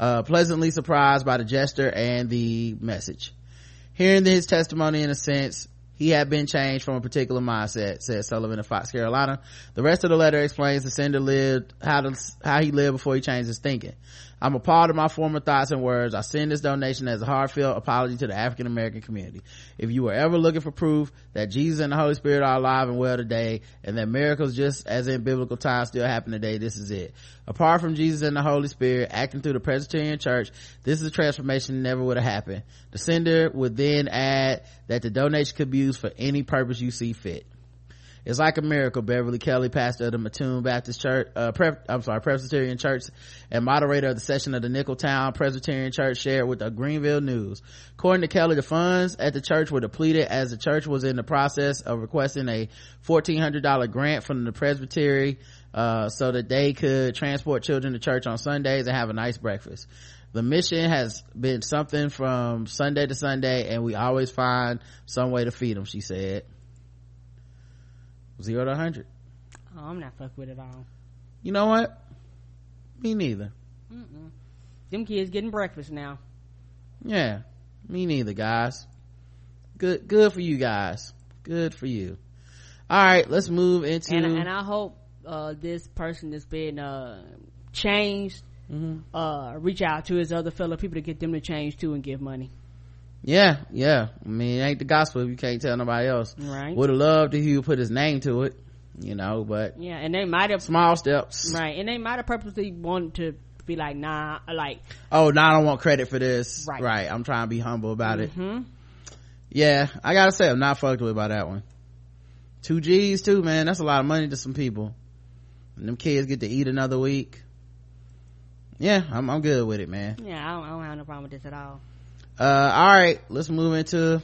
B: uh, pleasantly surprised by the gesture and the message. Hearing his testimony in a sense, he had been changed from a particular mindset, said Sullivan of Fox, Carolina. The rest of the letter explains the sender lived, how to, how he lived before he changed his thinking. I'm a part of my former thoughts and words. I send this donation as a heartfelt apology to the African American community. If you were ever looking for proof that Jesus and the Holy Spirit are alive and well today, and that miracles just as in biblical times still happen today, this is it. Apart from Jesus and the Holy Spirit acting through the Presbyterian Church, this is a transformation that never would have happened. The sender would then add that the donation could be used for any purpose you see fit. It's like a miracle. Beverly Kelly, pastor of the Mattoon Baptist Church, uh, I'm sorry, Presbyterian Church and moderator of the session of the Nicholtown Presbyterian Church shared with the Greenville News. According to Kelly, the funds at the church were depleted as the church was in the process of requesting a $1,400 grant from the Presbytery, uh, so that they could transport children to church on Sundays and have a nice breakfast. The mission has been something from Sunday to Sunday and we always find some way to feed them, she said zero to 100
C: oh i'm not fuck with it all.
B: You know what? Me neither.
C: Mm-mm. them kids getting breakfast now.
B: Yeah me neither guys. Good good for you guys. Good for you. All right let's move into
C: and, and i hope uh, this person that's been uh, changed mm-hmm. uh, reach out to his other fellow people to get them to change too and give money
B: yeah yeah. I mean it ain't the gospel if you can't tell nobody else.
C: Right.
B: Would have loved if he put his name to it you know but
C: yeah and they might have
B: small steps.
C: Right and they might have purposely wanted to be like nah like
B: oh nah, i don't want credit for this.
C: Right.
B: Right i'm trying to be humble about
C: mm-hmm.
B: it yeah i gotta say i'm not fucked with by that one. Two g's too man. That's a lot of money to some people. And them kids get to eat another week. Yeah i'm, I'm good with it man.
C: Yeah I don't, I don't have no problem with this at all
B: uh all right let's move into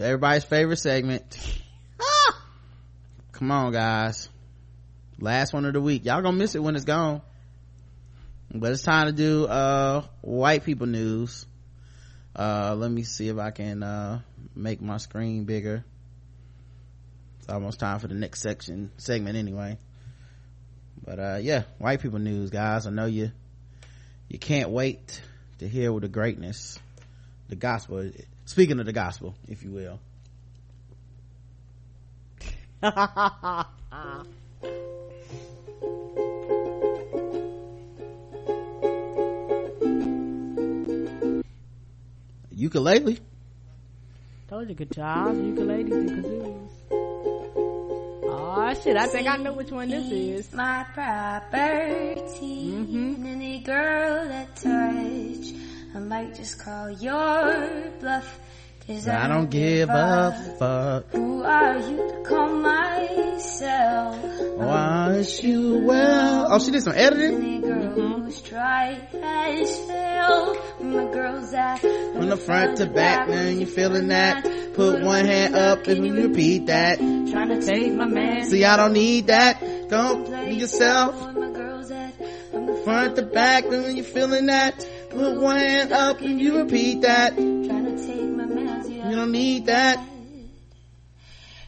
B: everybody's favorite segment. Come on guys. Last one of the week. Y'all gonna miss it when it's gone. But it's time to do uh white people news. Uh let me see if i can uh make my screen bigger. It's almost time for the next section segment anyway. But uh yeah white people news guys. I know you you can't wait to hear with the greatness the gospel speaking of the gospel if you will. Ukulele.
C: Told you guitars ukuleles and kazoos oh shit i think i know which one this is.
H: my property
C: mm-hmm.
H: any girl that touch I might just call your bluff. Cause
B: I, I don't give a fuck.
H: Who are you to call myself?
B: Wish you well. Oh, she did some editing?
H: Any girl mm-hmm. who's tried has failed. My girl's at
B: from the front to back. Now you feeling that? Put one hand up and you repeat that.
H: Trying to take my man.
B: See, I don't need that. Don't be yourself.
H: From the
B: front to back when you feeling that. Put one hand up and you repeat that.
H: Trying to take my man.
B: You don't need that.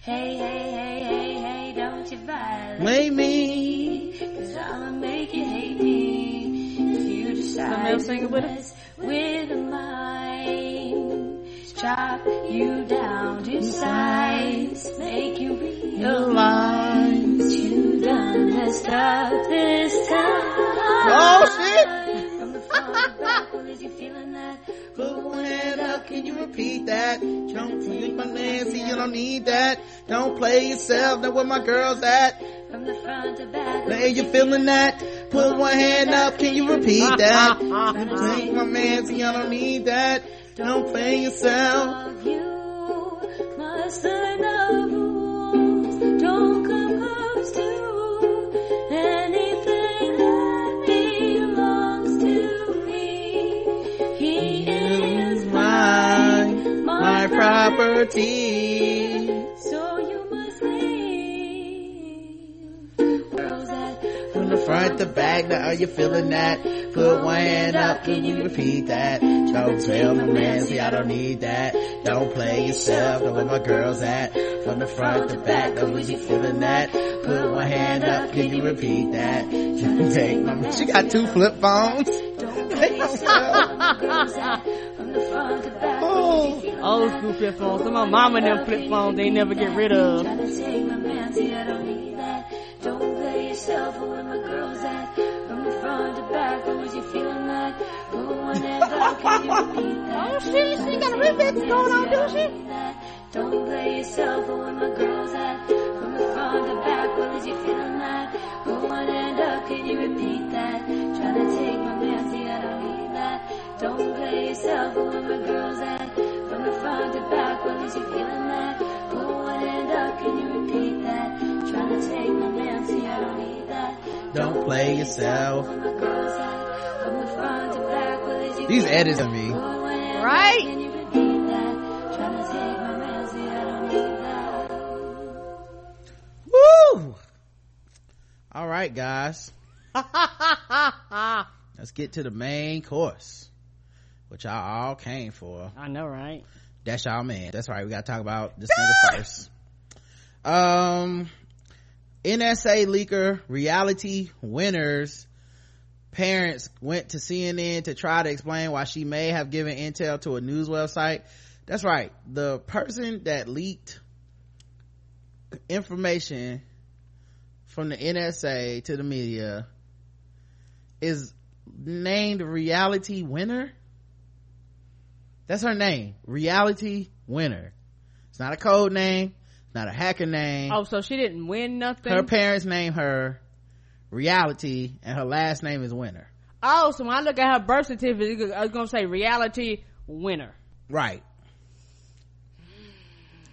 H: Hey, hey, hey, hey, hey, don't you
B: violate
H: me. Cause I'ma make you hate me. If you decide
C: to sing with us.
H: With a mind. Chop you down to size. Make you realize you done messed up this time.
B: Oh shit!
H: You feeling that?
B: Put one hand up, can you repeat that? Don't think my Nancy, you don't need that. Don't play yourself, know where my girl's at.
H: From the front to back.
B: Now you feeling that? Put one hand up, can you repeat that? Don't think my man, see I don't need that. Don't play yourself.
H: You must the rules. Don't come close to
B: liberty.
H: So you must leave. That
B: From the front to back, now are you feeling that? Put one hand up, can you repeat that? Don't tell my man, see I don't need that. Don't play yourself, know where my girls at. From the front to back, now was you feeling that? Put one hand up, can you repeat that? Take my, she got two flip phones. Take my
H: girls that from the front to back.
B: Oh.
C: Old school flip phones. Of my mama and them flip phones they never get rid of.
H: Trying to take my man, see don't that. Don't play yourself, where my girls at. From the front to back, or was you feeling that? Put one hand up, can you repeat that?
C: Oh shit, she got a remix going on, do she?
H: Don't play yourself, where my girls at. From the front to back, or was you feeling that? Put one hand up, can you repeat that? Trying to take my man, Don't play yourself, where my girls at. From the front to back, or was you feeling eh? that? Put one hand up, can you repeat that? Trying to take my man, see I don't need that.
B: Don't play yourself.
H: Where my girls at. From the front to back, or was you
B: These edits of me.
C: Right?
H: Can you repeat that? Trying to take my man, see I don't need that.
B: Woo! All right, guys. Let's get to the main course, which y'all all came for.
C: I know, right?
B: That's y'all man. That's right. We gotta talk about this nigga first. Um, NSA leaker reality winners parents went to CNN to try to explain why she may have given intel to a news website. That's right. The person that leaked information from the NSA to the media is named reality winner. That's her name. Reality winner. It's not a code name. It's not a hacker name.
C: Oh, so she didn't win nothing?
B: Her parents name her reality and her last name is winner.
C: Oh, so when I look at her birth certificate, I was gonna say reality winner.
B: Right.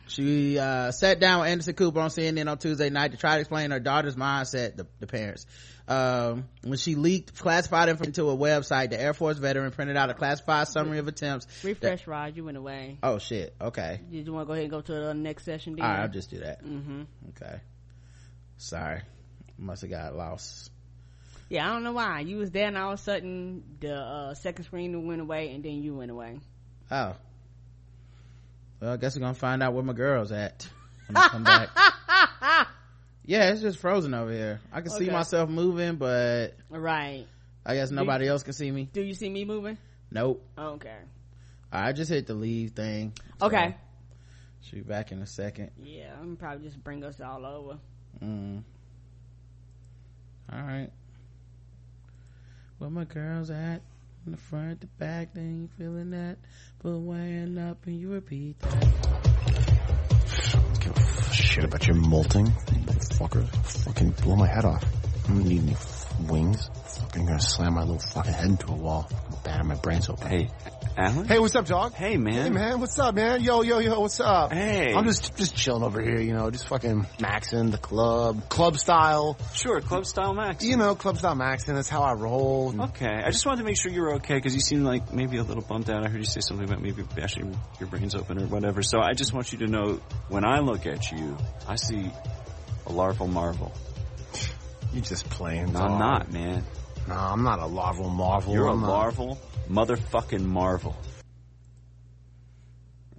B: She uh, sat down with Anderson Cooper on CNN on Tuesday night to try to explain her daughter's mindset, the, the parents. Um, when she leaked classified information to a website, the Air Force veteran printed out a classified summary of attempts.
C: Refresh, Rod. You went away.
B: Oh shit. Okay.
C: Did you want to go ahead and go to the next session?
B: All right, I'll just do that.
C: Mm-hmm.
B: Okay. Sorry. Must have got lost.
C: Yeah, I don't know why. You was there and all of a sudden the uh, second screen went away and then you went away.
B: Oh. Well, I guess we're gonna find out where my girl's at when I come back. yeah, it's just frozen over here. I can see myself moving, but
C: Right.
B: I guess nobody else can see me.
C: Do you see me moving?
B: Nope.
C: Okay.
B: I just hit the leave thing. so
C: Okay.
B: She'll be back in a second.
C: Yeah, I'm probably just bring us all over.
B: Mm. All right. Where my girls at? In the front, the back, they ain't feeling that. Put one hand up and you repeat that.
I: Give a shit about your molting, fucker. Fucking blow my head off. I don't need any f- wings. Fucking gonna slam my little fucking head into a wall. Batter my brains open.
E: Hey, Alan?
I: Hey, what's up, dog?
E: Hey, man.
I: Hey, man, what's up, man? Yo, yo, yo, what's up?
E: Hey.
I: I'm just, just chilling over here, you know, just fucking maxing the club, club style.
E: Sure, club style max.
I: You know, club style maxing. That's how I roll.
E: Okay, I just wanted to make sure you were okay because you seemed like maybe a little bummed out. I heard you say something about maybe bashing your brains open or whatever. So I just want you to know when I look at you, I see a larval marvel.
I: You just playing.
E: No, I'm
I: dog.
E: not, man.
I: No, I'm not a larval marvel.
E: You're a
I: I'm not-
E: larval motherfucking marvel.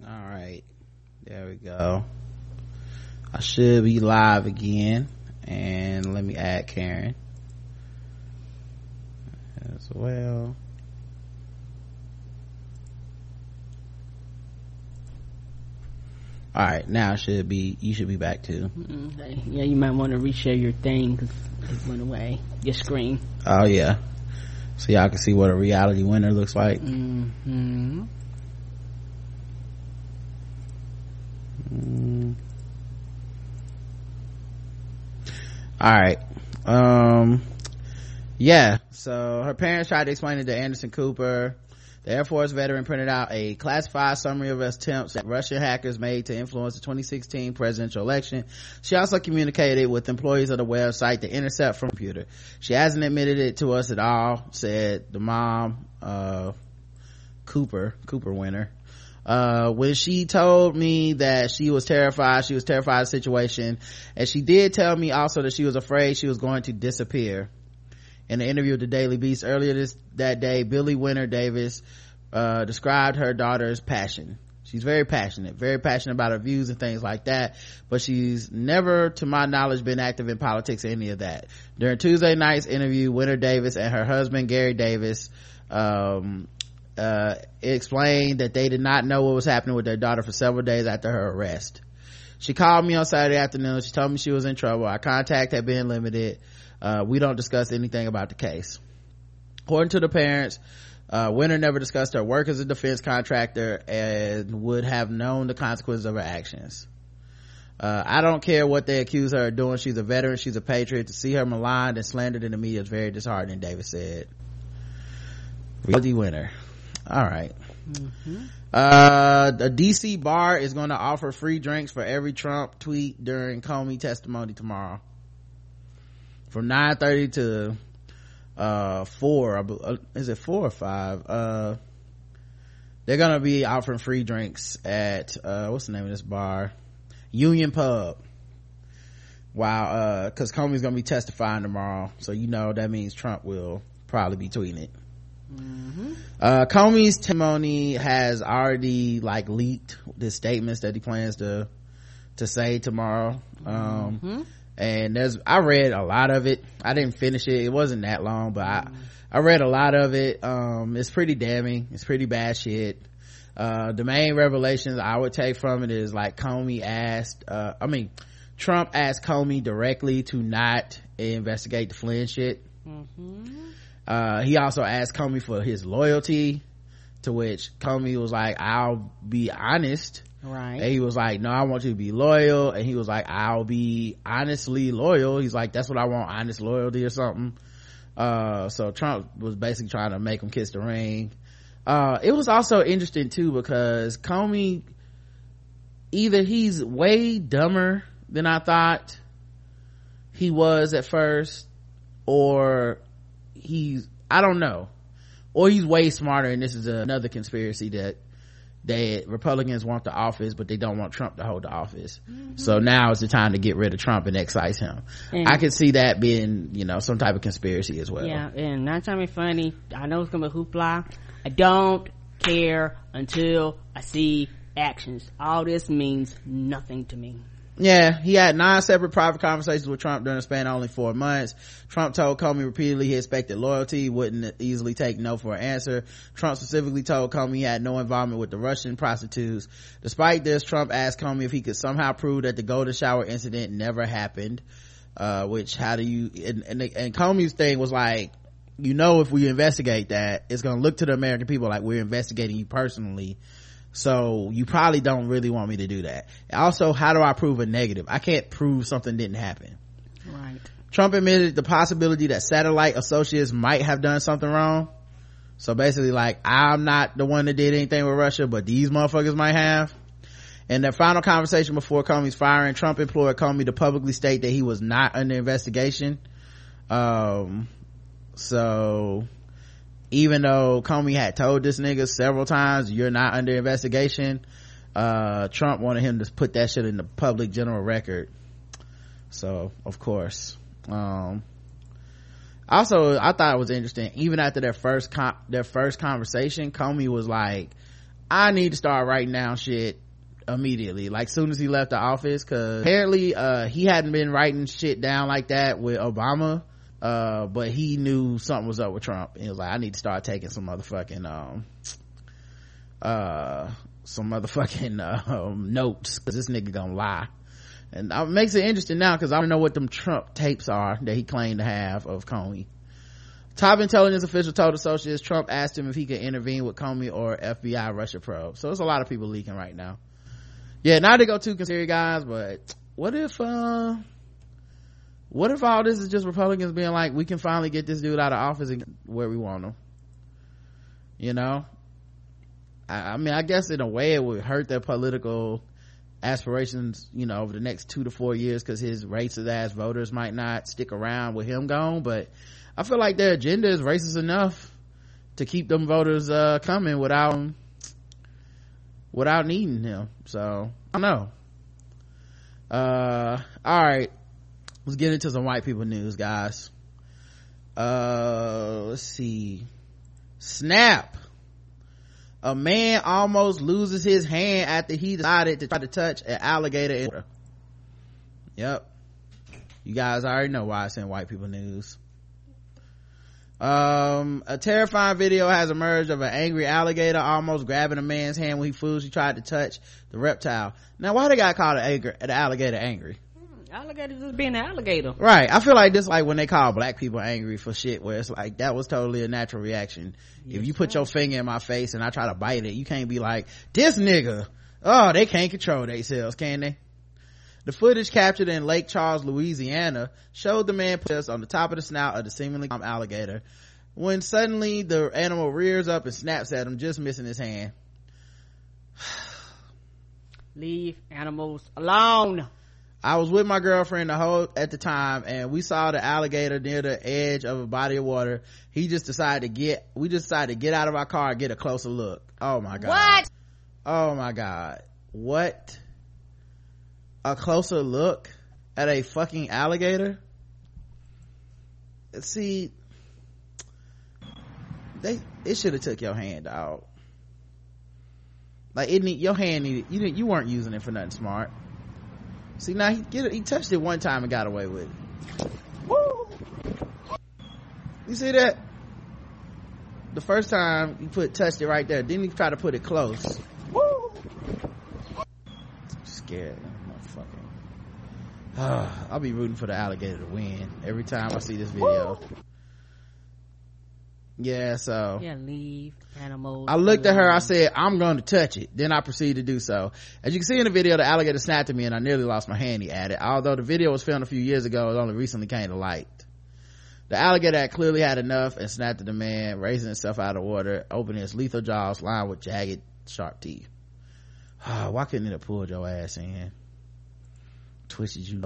B: All right. There we go. I should be live again. And let me add Karen as well. All right, now it should be you should be back too.
C: Okay. Yeah, you might want to reshare your thing because it went away. Your screen.
B: Oh yeah, so y'all can see what a reality winner looks like.
C: Mm-hmm.
B: Mm. All right. Um, yeah. So her parents tried to explain it to Anderson Cooper. The Air Force veteran printed out a classified summary of attempts that Russian hackers made to influence the 2016 presidential election. She also communicated with employees of the website to intercept from computer. She hasn't admitted it to us at all, said the mom, uh, Cooper, Cooper winner. uh, when she told me that she was terrified, she was terrified of the situation, and she did tell me also that she was afraid she was going to disappear. In an interview with the Daily Beast earlier this that day, Billie Winner Davis uh, described her daughter's passion. She's very passionate, very passionate about her views and things like that, but she's never, to my knowledge, been active in politics or any of that. During Tuesday night's interview, Winter Davis and her husband, Gary Davis, um, uh, explained that they did not know what was happening with their daughter for several days after her arrest. She called me on Saturday afternoon. She told me she was in trouble. Our contact had been limited. Uh, we don't discuss anything about the case. According to the parents, uh, Winner never discussed her work as a defense contractor and would have known the consequences of her actions. Uh, I don't care what they accuse her of doing. She's a veteran. She's a patriot. To see her maligned and slandered in the media is very disheartening, Davis said. Reality winner. All right. mm-hmm. Uh, the DC bar is going to offer free drinks for every Trump tweet during Comey testimony tomorrow. From 9.30 to uh four uh, is it four or five? Uh they're gonna be offering free drinks at uh what's the name of this bar? Union pub. Wow uh because comey's gonna be testifying tomorrow so you know that means trump will probably be tweeting it. Mm-hmm. uh comey's testimony has already like leaked the statements that he plans to to say tomorrow. Um mm-hmm and there's i read a lot of it. I didn't finish it. It wasn't that long but i i read a lot of it. Um it's pretty damning. It's pretty bad shit. Uh the main revelations i would take from it is like comey asked uh i mean trump asked comey directly to not investigate the flynn shit. Mm-hmm. uh he also asked comey for his loyalty to which comey was like i'll be honest Right. And he was like, no, I want you to be loyal. And he was like, I'll be honestly loyal. He's like, that's what I want, honest loyalty or something. Uh, so Trump was basically trying to make him kiss the ring. Uh, it was also interesting too because Comey, either he's way dumber than I thought he was at first, or he's, I don't know, or he's way smarter and this is another conspiracy that that Republicans want the office, but they don't want Trump to hold the office. Mm-hmm. So now is the time to get rid of Trump and excise him. And I could see that being, you know, some type of conspiracy as well.
C: Yeah, and not trying to be funny. I know it's gonna be hoopla. I don't care until I see actions. All this means nothing to me.
B: Yeah, he had nine separate private conversations with Trump during a span of only four months. Trump told Comey repeatedly he expected loyalty, wouldn't easily take no for an answer. Trump specifically told Comey he had no involvement with the Russian prostitutes. Despite this, Trump asked Comey if he could somehow prove that the golden shower incident never happened. Uh, which how do you, and, and, and Comey's thing was like, you know, if we investigate that, it's gonna look to the American people like we're investigating you personally so you probably don't really want me to do that. Also, how do I prove a negative? I can't prove something didn't happen. Right. Trump admitted the possibility that satellite associates might have done something wrong. So basically like, I'm not the one that did anything with Russia, but these motherfuckers might have. In their final conversation before Comey's firing, Trump implored Comey to publicly state that he was not under investigation. Um, so even though Comey had told this nigga several times, you're not under investigation, uh, Trump wanted him to put that shit in the public general record. So, of course. Um, also, I thought it was interesting, even after their first their first conversation, Comey was like, I need to start writing down shit immediately, like soon as he left the office, cause apparently, uh, he hadn't been writing shit down like that with Obama uh, but he knew something was up with Trump. He was like, I need to start taking some motherfucking, um, uh, some motherfucking, um, notes, cause this nigga gonna lie. And that makes it interesting now, cause I don't know what them Trump tapes are that he claimed to have of Comey. Top intelligence official told associates Trump asked him if he could intervene with Comey or FBI Russia probe. So there's a lot of people leaking right now. Yeah, not to go too conspiracy guys, but what if, uh, what if all this is just republicans being like we can finally get this dude out of office and where we want him you know I, I, mean i guess in a way it would hurt their political aspirations you know over the next two to four years because his racist ass voters might not stick around with him gone but i feel like their agenda is racist enough to keep them voters uh, coming without without needing him. So I don't know. Uh, all right. Let's get into some white people news, guys. Uh, let's see. Snap. A man almost loses his hand after he decided to try to touch an alligator. In- yep. You guys already know why it's in white people news. Um, a terrifying video has emerged of an angry alligator almost grabbing a man's hand when he foolishly tried to touch the reptile. Now, why they got called an, an alligator angry?
C: Alligator just being an alligator.
B: Right. I feel like this like when they call black people angry for shit where it's like that was totally a natural reaction. Yes, if you put your finger in my face and I try to bite it, you can't be like, this nigga. Oh, they can't control themselves, can they? The footage captured in Lake Charles, Louisiana showed the man put on the top of the snout of the seemingly calm alligator when suddenly the animal rears up and snaps at him, just missing his hand.
C: Leave animals alone.
B: I was with my girlfriend the whole at the time and we saw the alligator near the edge of a body of water. He just decided to get we just decided to get out of our car and get a closer look. Oh my god.
C: What?
B: Oh my god. What? A closer look at a fucking alligator? See they it should have took your hand out. Like it need your hand needed you didn't you weren't using it for nothing smart See now he get it, he touched it one time and got away with it. Woo! You see that? The first time he put touched it right there, then he try to put it close. Woo! I'm scared. Motherfucking. I'll be rooting for the alligator to win every time I see this video. Woo! Yeah so.
C: Yeah leave animals
B: i looked at her i said i'm going to touch it. Then i proceeded to do so. As you can see in the video the alligator snapped at me and i nearly lost my hand at it although the video was filmed a few years ago it only recently came to light. The alligator had clearly had enough and snapped at the man raising itself out of water opening its lethal jaws lined with jagged sharp teeth. Why couldn't it have pulled your ass in? Twisted you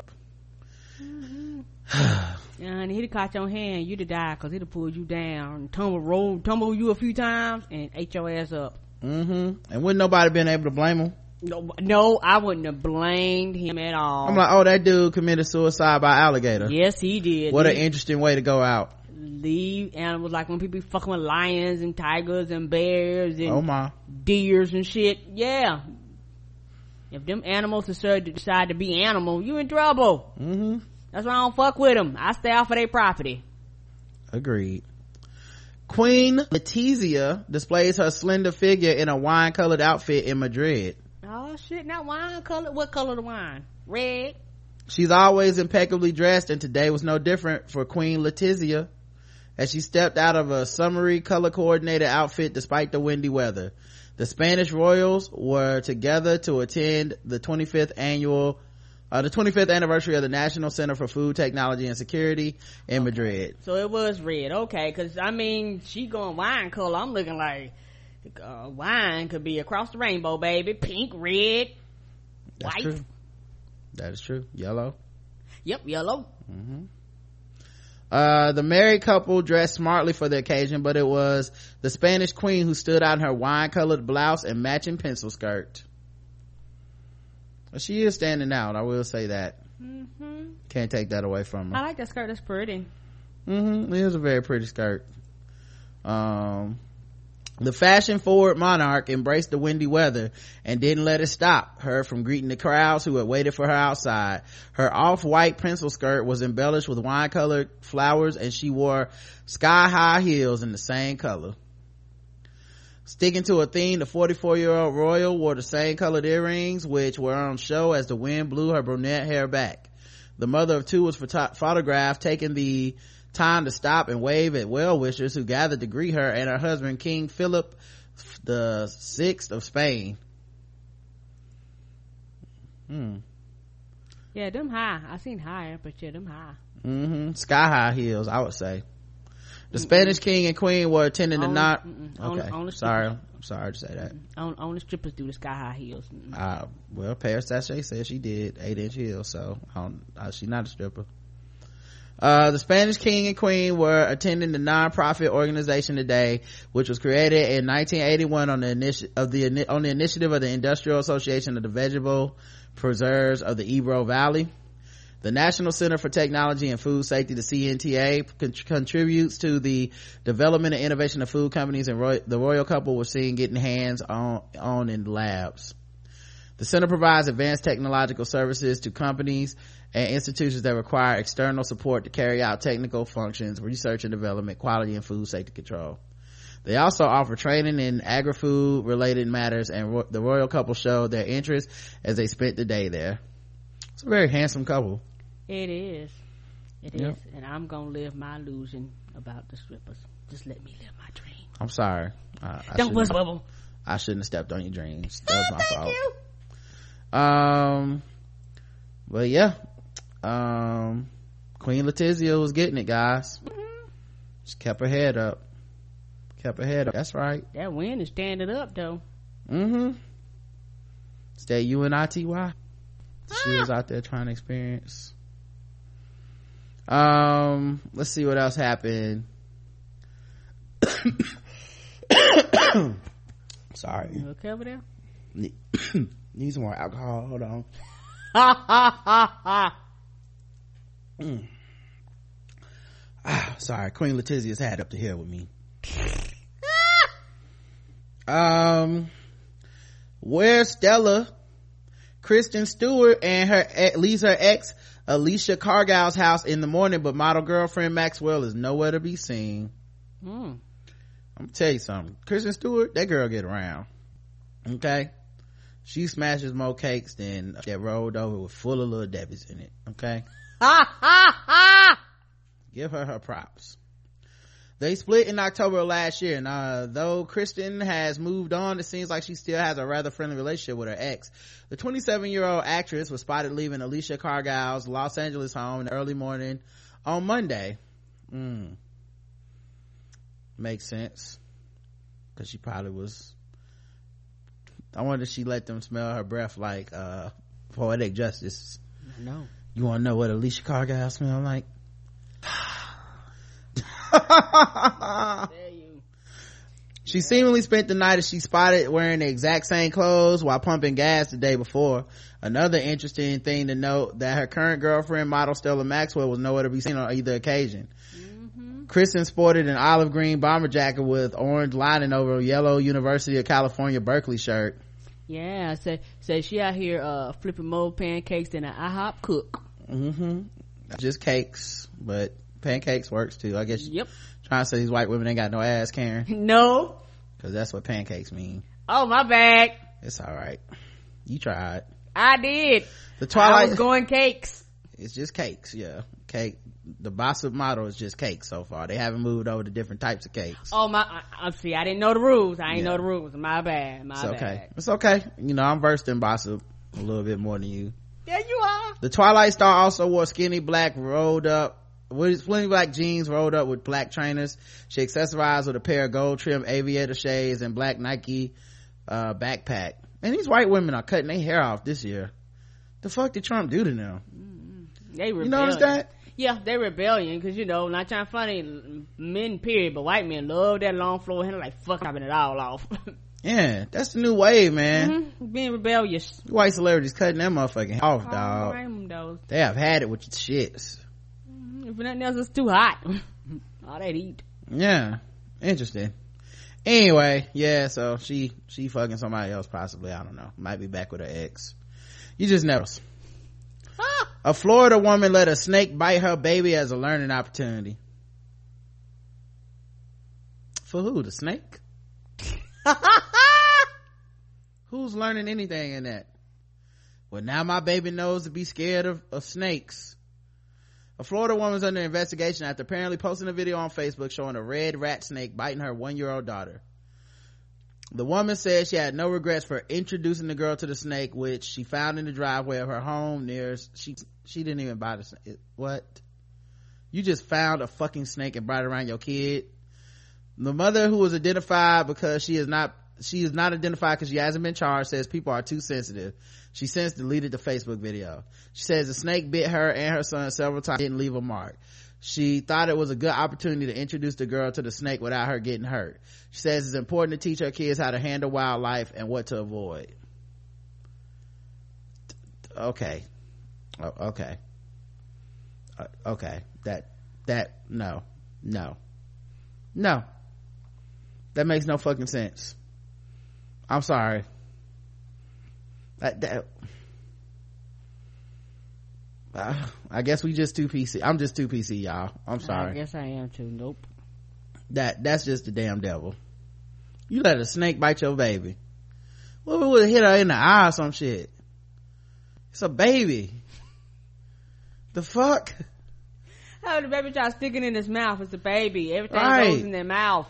C: and he'd have caught your hand, you'd have died because he'd have pulled you down, tumble, roll, tumble you a few times, and ate your ass up.
B: Mm-hmm. And wouldn't nobody been able to blame him?
C: No, no, I wouldn't have blamed him at all.
B: I'm like, oh, that dude committed suicide by alligator.
C: Yes, he did.
B: What an interesting way to go out.
C: Leave animals like when people be fucking with lions and tigers and bears and
B: oh my
C: deers and shit. Yeah, if them animals decide to be animal, you in trouble.
B: Mm-hmm.
C: That's why I don't fuck with them. I stay off of their property.
B: Agreed. Queen Letizia displays her slender figure in a wine colored outfit in Madrid.
C: Oh shit, not wine color. What color the wine? Red.
B: She's always impeccably dressed and today was no different for Queen Letizia as she stepped out of a summery color coordinated outfit despite the windy weather. The Spanish royals were together to attend the 25th annual uh, the 25th anniversary of the National Center for Food Technology and Security in okay. Madrid.
C: So it was red, okay? Because I mean, she going wine color. I'm looking like uh, wine could be across the rainbow, baby. Pink, red,
B: That's
C: white.
B: True. That is true. Yellow.
C: Yep, yellow.
B: Mm-hmm. Uh, the married couple dressed smartly for the occasion, but it was the Spanish queen who stood out in her wine colored blouse and matching pencil skirt. She is standing out i will say that.
C: Mm-hmm.
B: can't take that away from her.
C: I like that skirt that's pretty.
B: Mm-hmm it is a very pretty skirt. Um the fashion forward monarch embraced the windy weather and didn't let it stop her from greeting the crowds who had waited for her outside. Her off-white pencil skirt was embellished with wine-colored flowers and she wore sky-high heels in the same color. Sticking to a theme, the 44 year old royal wore the same colored earrings, which were on show as the wind blew her brunette hair back. The mother of two was photo- photographed taking the time to stop and wave at well wishers who gathered to greet her and her husband, King Philip the Sixth of Spain. Hmm.
C: Yeah, them high. I seen higher, but yeah, them high.
B: Mm-hmm. Sky high heels, I would say. The spanish king and queen were attending the not okay. on, sorry. I'm sorry to say that.
C: On, only strippers do the sky high heels.
B: Uh well paris Sachet said she did eight inch heels so uh, she's not a stripper Uh, the Spanish king and queen were attending the non-profit organization today, which was created in 1981 on the initiative of the on the initiative of the Industrial Association of the Vegetable Preserves of the Ebro Valley. The National Center for Technology and Food Safety, the CNTA, con- contributes to the development and innovation of food companies, and Roy- the royal couple was seen getting hands on on in labs. The center provides advanced technological services to companies and institutions that require external support to carry out technical functions, research and development, quality and food safety control. They also offer training in agri-food related matters and ro- the royal couple showed their interest as they spent the day there. It's a very handsome couple.
C: It is. It is,
B: Yep.
C: And I'm gonna live my illusion about the strippers. Just let me live my dream.
B: I'm sorry. I, I
C: Don't bubble.
B: I shouldn't have stepped on your dreams. That oh, was my fault. Um, but yeah, um, Queen Letizia was getting it, guys. Just kept her head up. Kept her head up. That's right.
C: That wind is standing up though.
B: Mm-hmm. Stay UNITY. She was out there trying to experience. Um, let's see what else happened. Sorry.
C: You okay over there?
B: Ne- Need some more alcohol. Hold on.
C: Ha ha ha ha.
B: Mm. Ah, sorry. Queen Letizia's had up to here with me. um, where Stella, Kristen Stewart, and her ex- leaves her ex Alicia Cargile's house in the morning, but model girlfriend Maxwell is nowhere to be seen.
C: Mm.
B: I'm gonna tell you something. Kristen Stewart, that girl get around. Okay? She smashes more cakes than that rolled over with full of little Debbie's in it. Okay?
C: Ha ha ha.
B: Give her her props. They split in October of last year, and uh, though Kristen has moved on, it seems like she still has a rather friendly relationship with her ex. The 27 year old actress was spotted leaving Alicia Cargile's Los Angeles home in the early morning on Monday. Mm. Makes sense. Cause she probably was, I wonder if she let them smell her breath like, uh, poetic justice.
C: No.
B: You wanna know what Alicia Cargile smell like? She seemingly spent the night as she spotted wearing the exact same clothes while pumping gas the day before. Another interesting thing to note that her current girlfriend, model Stella Maxwell, was nowhere to be seen on either occasion. Kristen sported an olive green bomber jacket with orange lining over a yellow University of California Berkeley shirt.
C: Yeah, say say she out here uh flipping more pancakes than an IHOP cook.
B: Mm-hmm. Just cakes, but pancakes works too. I guess
C: Yep.
B: trying to say these white women ain't got no ass, Karen,
C: No.
B: because that's what pancakes mean.
C: Oh my bad.
B: It's all right. You tried.
C: I did.
B: The
C: I was going cakes.
B: it's just cakes yeah cake the bossip model is just cakes so far they haven't moved over to different types of cakes
C: Oh my! I, I see. I didn't know the rules. I ain't
B: Yeah.
C: know the rules. My bad. My
B: it's okay
C: bad.
B: it's okay you know i'm versed in bossip a little bit more than you
C: Yeah, you are.
B: the twilight star also wore skinny black rolled up with skinny black jeans rolled up with black trainers she accessorized with a pair of gold trim aviator shades and black nike uh backpack and these white women are cutting their hair off this year the fuck did trump do to them
C: They
B: you notice that
C: Yeah, they rebellion because you know, not trying to funny men period, but white men love that long flow hair. Like fuck, chopping it all off.
B: yeah that's the new wave man
C: Mhm, Being rebellious.
B: white celebrities cutting that motherfucking hair off
C: Oh,
B: dog. They have had it with your shits.
C: If nothing else, it's too hot. all that eat.
B: Yeah. Interesting. Anyway, yeah, so she, she fucking somebody else possibly. I don't know. Might be back with her ex. You just never. A Florida woman let a snake bite her baby as a learning opportunity. For who? The snake? Who's learning anything in that? Well, now my baby knows to be scared of, of snakes. A Florida woman is under investigation after apparently posting a video on Facebook showing a red rat snake biting her one-year-old daughter. The woman said she had no regrets for introducing the girl to the snake, which she found in the driveway of her home near, she, she didn't even buy the snake. What? You just found a fucking snake and brought it around your kid? The mother who was identified because she is not she is not identified because she hasn't been charged says people are too sensitive she since deleted the facebook video she says the snake bit her and her son several times didn't leave a mark she thought it was a good opportunity to introduce the girl to the snake without her getting hurt. She says it's important to teach her kids how to handle wildlife and what to avoid. Okay. Okay. Uh, okay. That that no. No. No. That makes no fucking sense. I'm sorry. That, that uh, i guess we just too pc i'm just too pc y'all. I'm sorry.
C: i guess i am too. Nope.
B: That that's just the damn devil. You let a snake bite your baby. What well, would hit her in the eye or some shit? It's a baby. The fuck?
C: How the baby try sticking in his mouth? It's a baby. Everything right. goes in their mouth.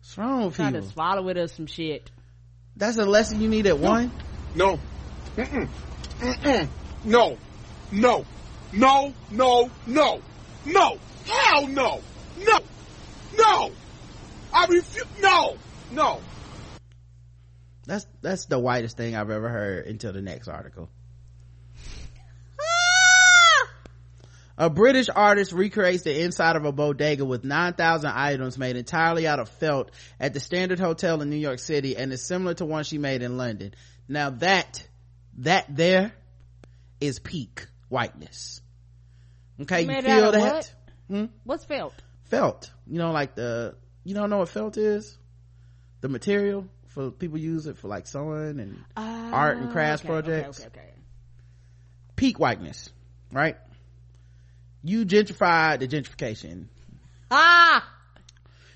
B: What's wrong with
C: Try
B: people?
C: to swallow it or some shit.
B: That's a lesson you need at one?
F: No. Mm-mm. Mm-mm. no no. No no no. No. Hell no. No. No. I refuse no. No.
B: That's that's the whitest thing i've ever heard until the next article. Ah! A British artist recreates the inside of a bodega with 9,000 items made entirely out of felt at the Standard Hotel in New York City and is similar to one she made in London. Now that, that there is peak whiteness. Okay,
C: you,
B: you feel that?
C: What? Hmm? What's felt?
B: Felt. You know, like the, you don't know what felt is? The material for people use it for like sewing and uh, art and crafts
C: okay,
B: projects.
C: Okay, okay, okay.
B: Peak whiteness, right? you gentrified the gentrification.
C: Ah!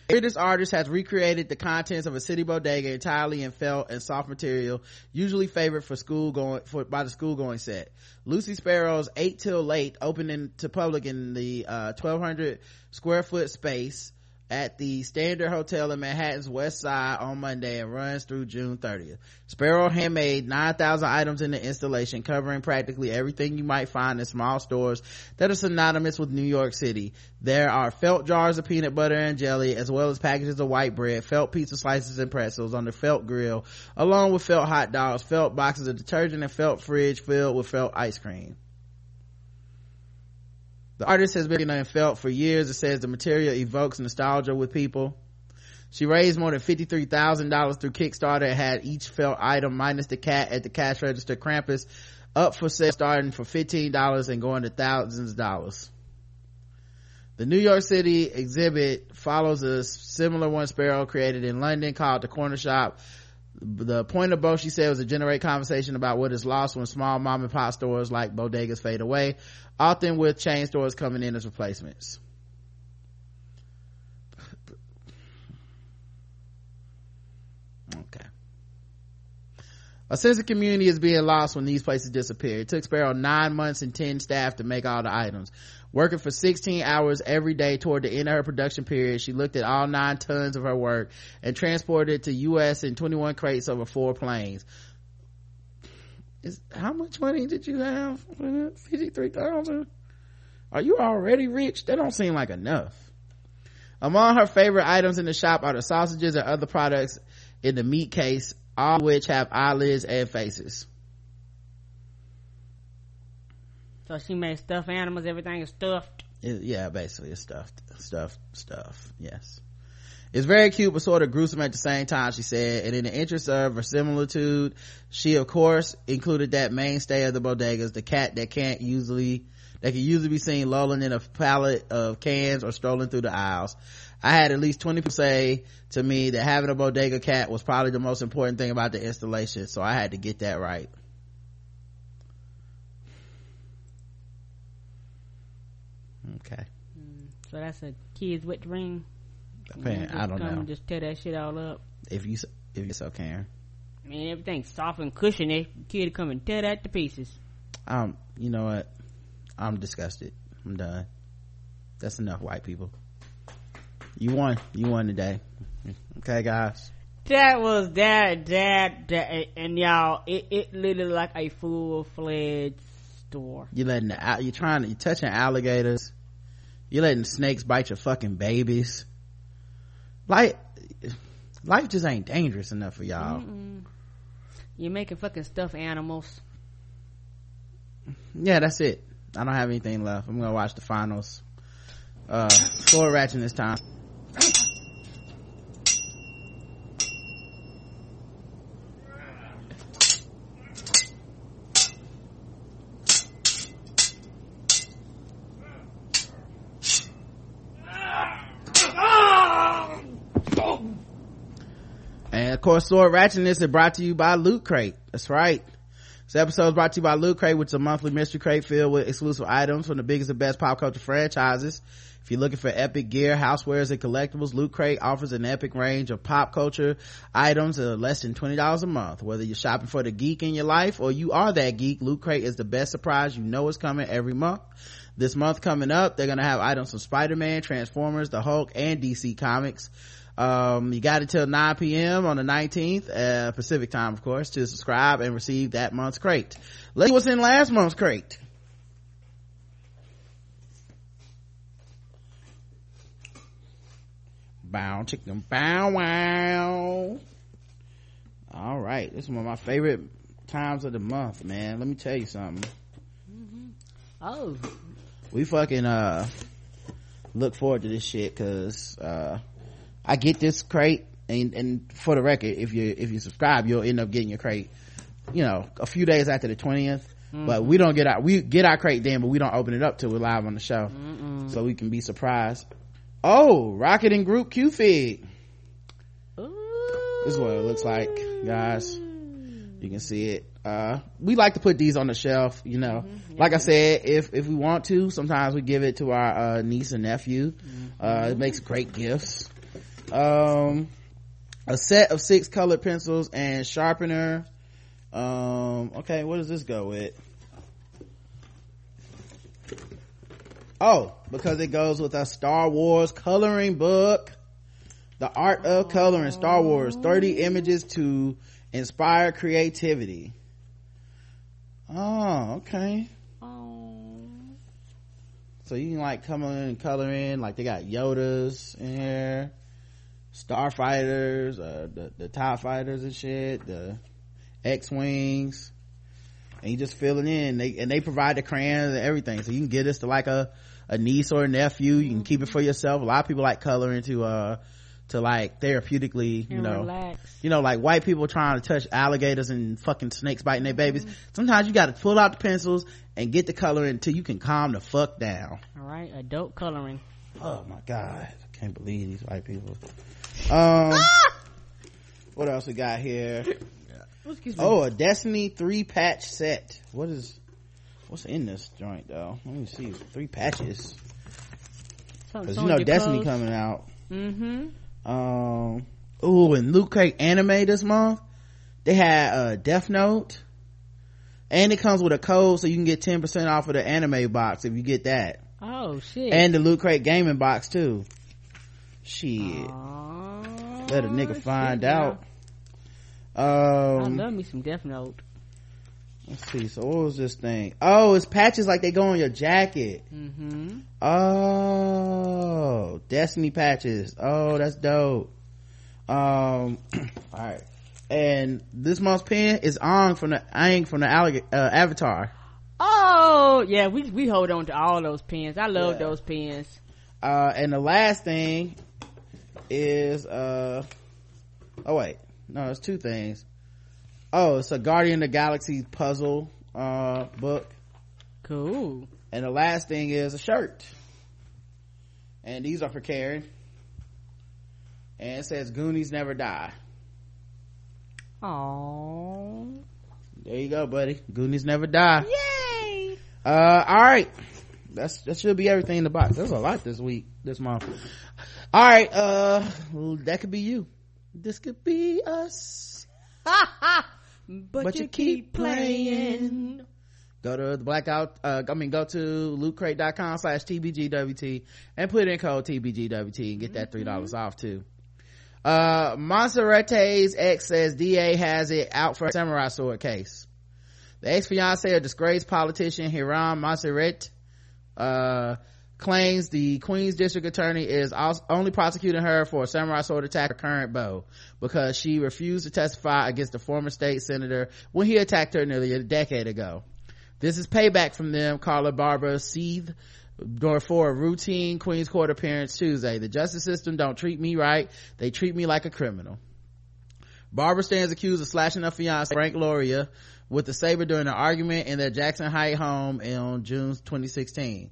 B: This artist has recreated the contents of a city bodega entirely in felt and soft material, usually favored for school going for by the school going set. Lucy Sparrow's Eight Till Late opened into public in the uh, 1200 square foot space at the Standard Hotel in Manhattan's West Side on Monday and runs through June 30th. Sparrow handmade 9,000 items in the installation covering practically everything you might find in small stores that are synonymous with New York City. There are felt jars of peanut butter and jelly as well as packages of white bread, felt pizza slices and pretzels on the felt grill along with felt hot dogs, felt boxes of detergent and felt fridge filled with felt ice cream. The artist has been in felt for years. It says the material evokes nostalgia with people. She raised more than $53,000 through Kickstarter and had each felt item minus the cat at the cash register Krampus up for sale starting for $15 and going to thousands of dollars. The New York City exhibit follows a similar one Sparrow created in London called The Corner Shop. The point of both, she said, was to generate conversation about what is lost when small mom and pop stores like bodegas fade away often with chain stores coming in as replacements. Okay. A sense of community is being lost when these places disappear. It took Sparrow nine months and 10 staff to make all the items. Working for 16 hours every day toward the end of her production period, she looked at all nine tons of her work and transported it to U.S. in 21 crates over four planes. Is how much money did you have? 53000 are you already rich? That don't seem like enough. Among her favorite items in the shop are the sausages and other products in the meat case all which have eyelids and faces
C: so she made stuffed animals everything is stuffed.
B: It, yeah basically it's stuffed stuffed stuff yes. It's very cute but sort of gruesome at the same time she said. And in the interest of verisimilitude she of course included that mainstay of the bodegas the cat that can't usually that can usually be seen lolling in a pallet of cans or strolling through the aisles. I had at least 20 people say to me that having a bodega cat was probably the most important thing about the installation so i had to get that right okay
C: so that's a kid's wet dream
B: Man, I don't know.
C: just tear that shit all up.
B: If you if you so can.
C: I mean, everything's soft and cushiony. Kid come and tear that to pieces.
B: Um, you know what? I'm disgusted. I'm done. That's enough, white people. You won. You won today. Okay, guys.
C: That was that, that, that, and y'all, it, it literally like a full fledged store.
B: You letting the, you're trying to, you're touching alligators. You're letting snakes bite your fucking babies. Like life just ain't dangerous enough for y'all.
C: Mm-mm. you're making fucking stuffed animals.
B: Yeah that's it. I don't have anything left. I'm gonna watch the finals. Uh sword ratchet this time And of course, Sword Ratchetness is brought to you by Loot Crate. That's right. This episode is brought to you by Loot Crate, which is a monthly mystery crate filled with exclusive items from the biggest and best pop culture franchises. If you're looking for epic gear, housewares, and collectibles, Loot Crate offers an epic range of pop culture items at less than $20 a month. Whether you're shopping for the geek in your life or you are that geek, Loot Crate is the best surprise you know is coming every month. This month coming up, they're gonna have items from Spider-Man, Transformers, the Hulk, and DC Comics. Um, you got until 9 p.m. on the 19th, uh, Pacific time, of course, to subscribe and receive that month's crate. Let's see what's in last month's crate. Bow chicken bow wow. All right. This is one of my favorite times of the month, man. Let me tell you something.
C: oh
B: We fucking, uh, look forward to this shit cause, uh, I get this crate and, and for the record, if you, if you subscribe, you'll end up getting your crate, you know, a few days after the 20th. But we don't get our, we get our crate then, but we don't open it up till we're live on the show. So we can be surprised. Oh, Rocket and Groot Q-Fig. This is what it looks like, guys. You can see it. Uh, we like to put these on the shelf, you know. Like I said, if, if we want to, sometimes we give it to our, uh, niece and nephew. Uh, it makes great gifts. Um, a set of six colored pencils and sharpener. Um, okay, what does this go with? Oh, because it goes with a Star Wars coloring book. The Art of Coloring Star Wars 30 images to inspire creativity. Oh, okay. So you can like come in and color in, like they got Yodas in here, Starfighters, uh, the, the TIE fighters and shit, the X-Wings. And you just fill it in. They, and they provide the crayons and everything. So you can get this to like a, a niece or a nephew. You can keep it for yourself. A lot of people like coloring to, uh, to like therapeutically, you
C: And
B: know,
C: relax.
B: you know, like white people trying to touch alligators and fucking snakes biting their babies. Sometimes you got to pull out the pencils and get the color until you can calm the fuck down.
C: all right adult coloring
B: Oh my god, I can't believe these white people. Um, what else we got here?
C: Me.
B: Oh, a Destiny three patch set. What is? What's in this joint though? Let me see. Three patches. Cause
C: on
B: you know Destiny
C: clothes.
B: coming out.
C: mm-hmm
B: Um, ooh, and Loot Crate anime this month. They had uh, Death Note, and it comes with a code so you can get ten percent off of the anime box if you get that,
C: oh shit
B: and the Loot Crate gaming box too. Shit,
C: Aw,
B: let a nigga find out.
C: I
B: Um,
C: love me some Death Note.
B: let's see. So what was this thing? Oh, it's patches like they go on your jacket.
C: Mm-hmm.
B: Oh, Destiny patches. Oh, that's dope. Um, all right. And this month's pen is on from the Aang from the Allig- uh, Avatar.
C: Oh yeah, we we hold on to all those pens. I love
B: Yeah.
C: those pens.
B: Uh, and the last thing is uh, oh wait, no, it's two things. Oh, it's a Guardian of the Galaxy puzzle uh book.
C: Cool.
B: And the last thing is a shirt. And these are for Karen. And it says Goonies never die.
C: oh
B: There you go, buddy. Goonies never die.
C: Yay!
B: Uh, all right. That's that should be everything in the box. There's a lot this week, this month. All right. Uh, that could be you. This could be us.
C: But,
B: But
C: you,
B: you
C: keep
B: keep
C: playing.
B: Go to the blackout. Uh, I mean, go to lootcrate.com slash tbgwt and put in code tbgwt and get that three dollars off too. Uh, Monserrate's ex says DA has it out for a samurai sword case. The ex-fiance of disgraced politician Hiram Monserrate, uh, claims the Queens District Attorney is only prosecuting her for a samurai sword attack her current beau because she refused to testify against the former state senator when he attacked her nearly a decade ago. This is payback from them, Carla Barbara Seethe, for a routine Queens Court appearance Tuesday. The justice system don't treat me right. They treat me like a criminal. Barbara stands accused of slashing her fiance, Frank Loria, with a saber during an argument in their Jackson Height home in June 2016.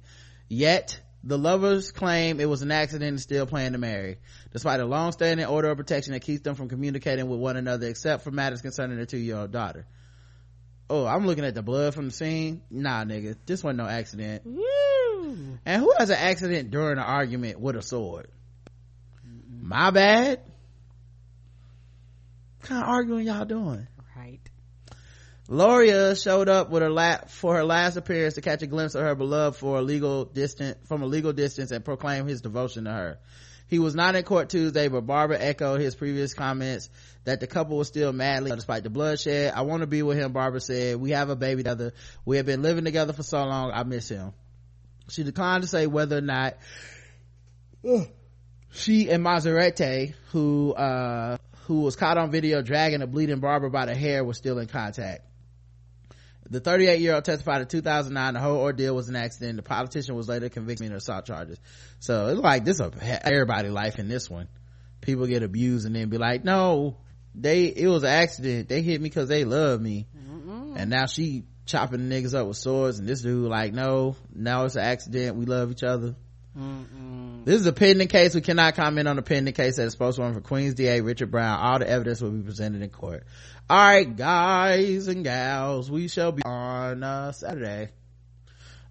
B: Yet, the lovers claim it was an accident and still plan to marry, despite a long-standing order of protection that keeps them from communicating with one another except for matters concerning their two-year-old daughter. Oh, I'm looking at the blood from the scene. Nah, nigga, this wasn't no accident. Woo. And who has an accident during an argument with a sword? mm My bad. What kind of arguing y'all doing? Loria showed up with her for her last appearance to catch a glimpse of her beloved for a legal distance from a legal distance and proclaim his devotion to her. He was not in court Tuesday, but Barbara echoed his previous comments that the couple was still madly despite the bloodshed. I want to be with him, Barbara said. We have a baby together. We have been living together for so long. I miss him. She declined to say whether or not she and Maserati, who, uh, who was caught on video dragging a bleeding Barbara by the hair, was still in contact. The 38 year old testified in 2009 the whole ordeal was an accident. The politician was later convicted of assault charges. So it's like this is everybody life in this one. People get abused and then be like, no, they, it was an accident. They hit me cause they love me. Mm-mm. And now she chopping the niggas up with swords and this dude like, no, now it's an accident. We love each other. Mm-mm. This is a pending case. We cannot comment on the pending case as spokeswoman for Queens DA Richard Brown. All the evidence will be presented in court all right guys and gals we shall be on uh, saturday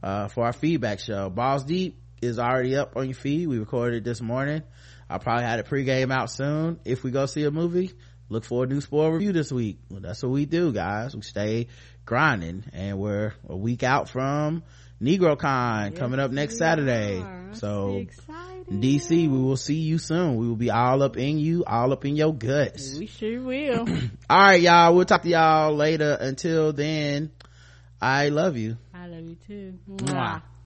B: uh, for our feedback show. Balls deep is already up on your feed. We recorded it this morning. I'll probably have a pregame out soon. If we go see a movie look for a new spoil review this week. Well, that's what we do guys. We stay grinding and we're a week out from negrocon yes, coming up next saturday. so DC, we will see you soon. We will be all up in you, all up in your guts.
C: We sure will.
B: all right, y'all. We'll talk to y'all later. Until then, I love you.
C: I love you too. Mwah. Mwah.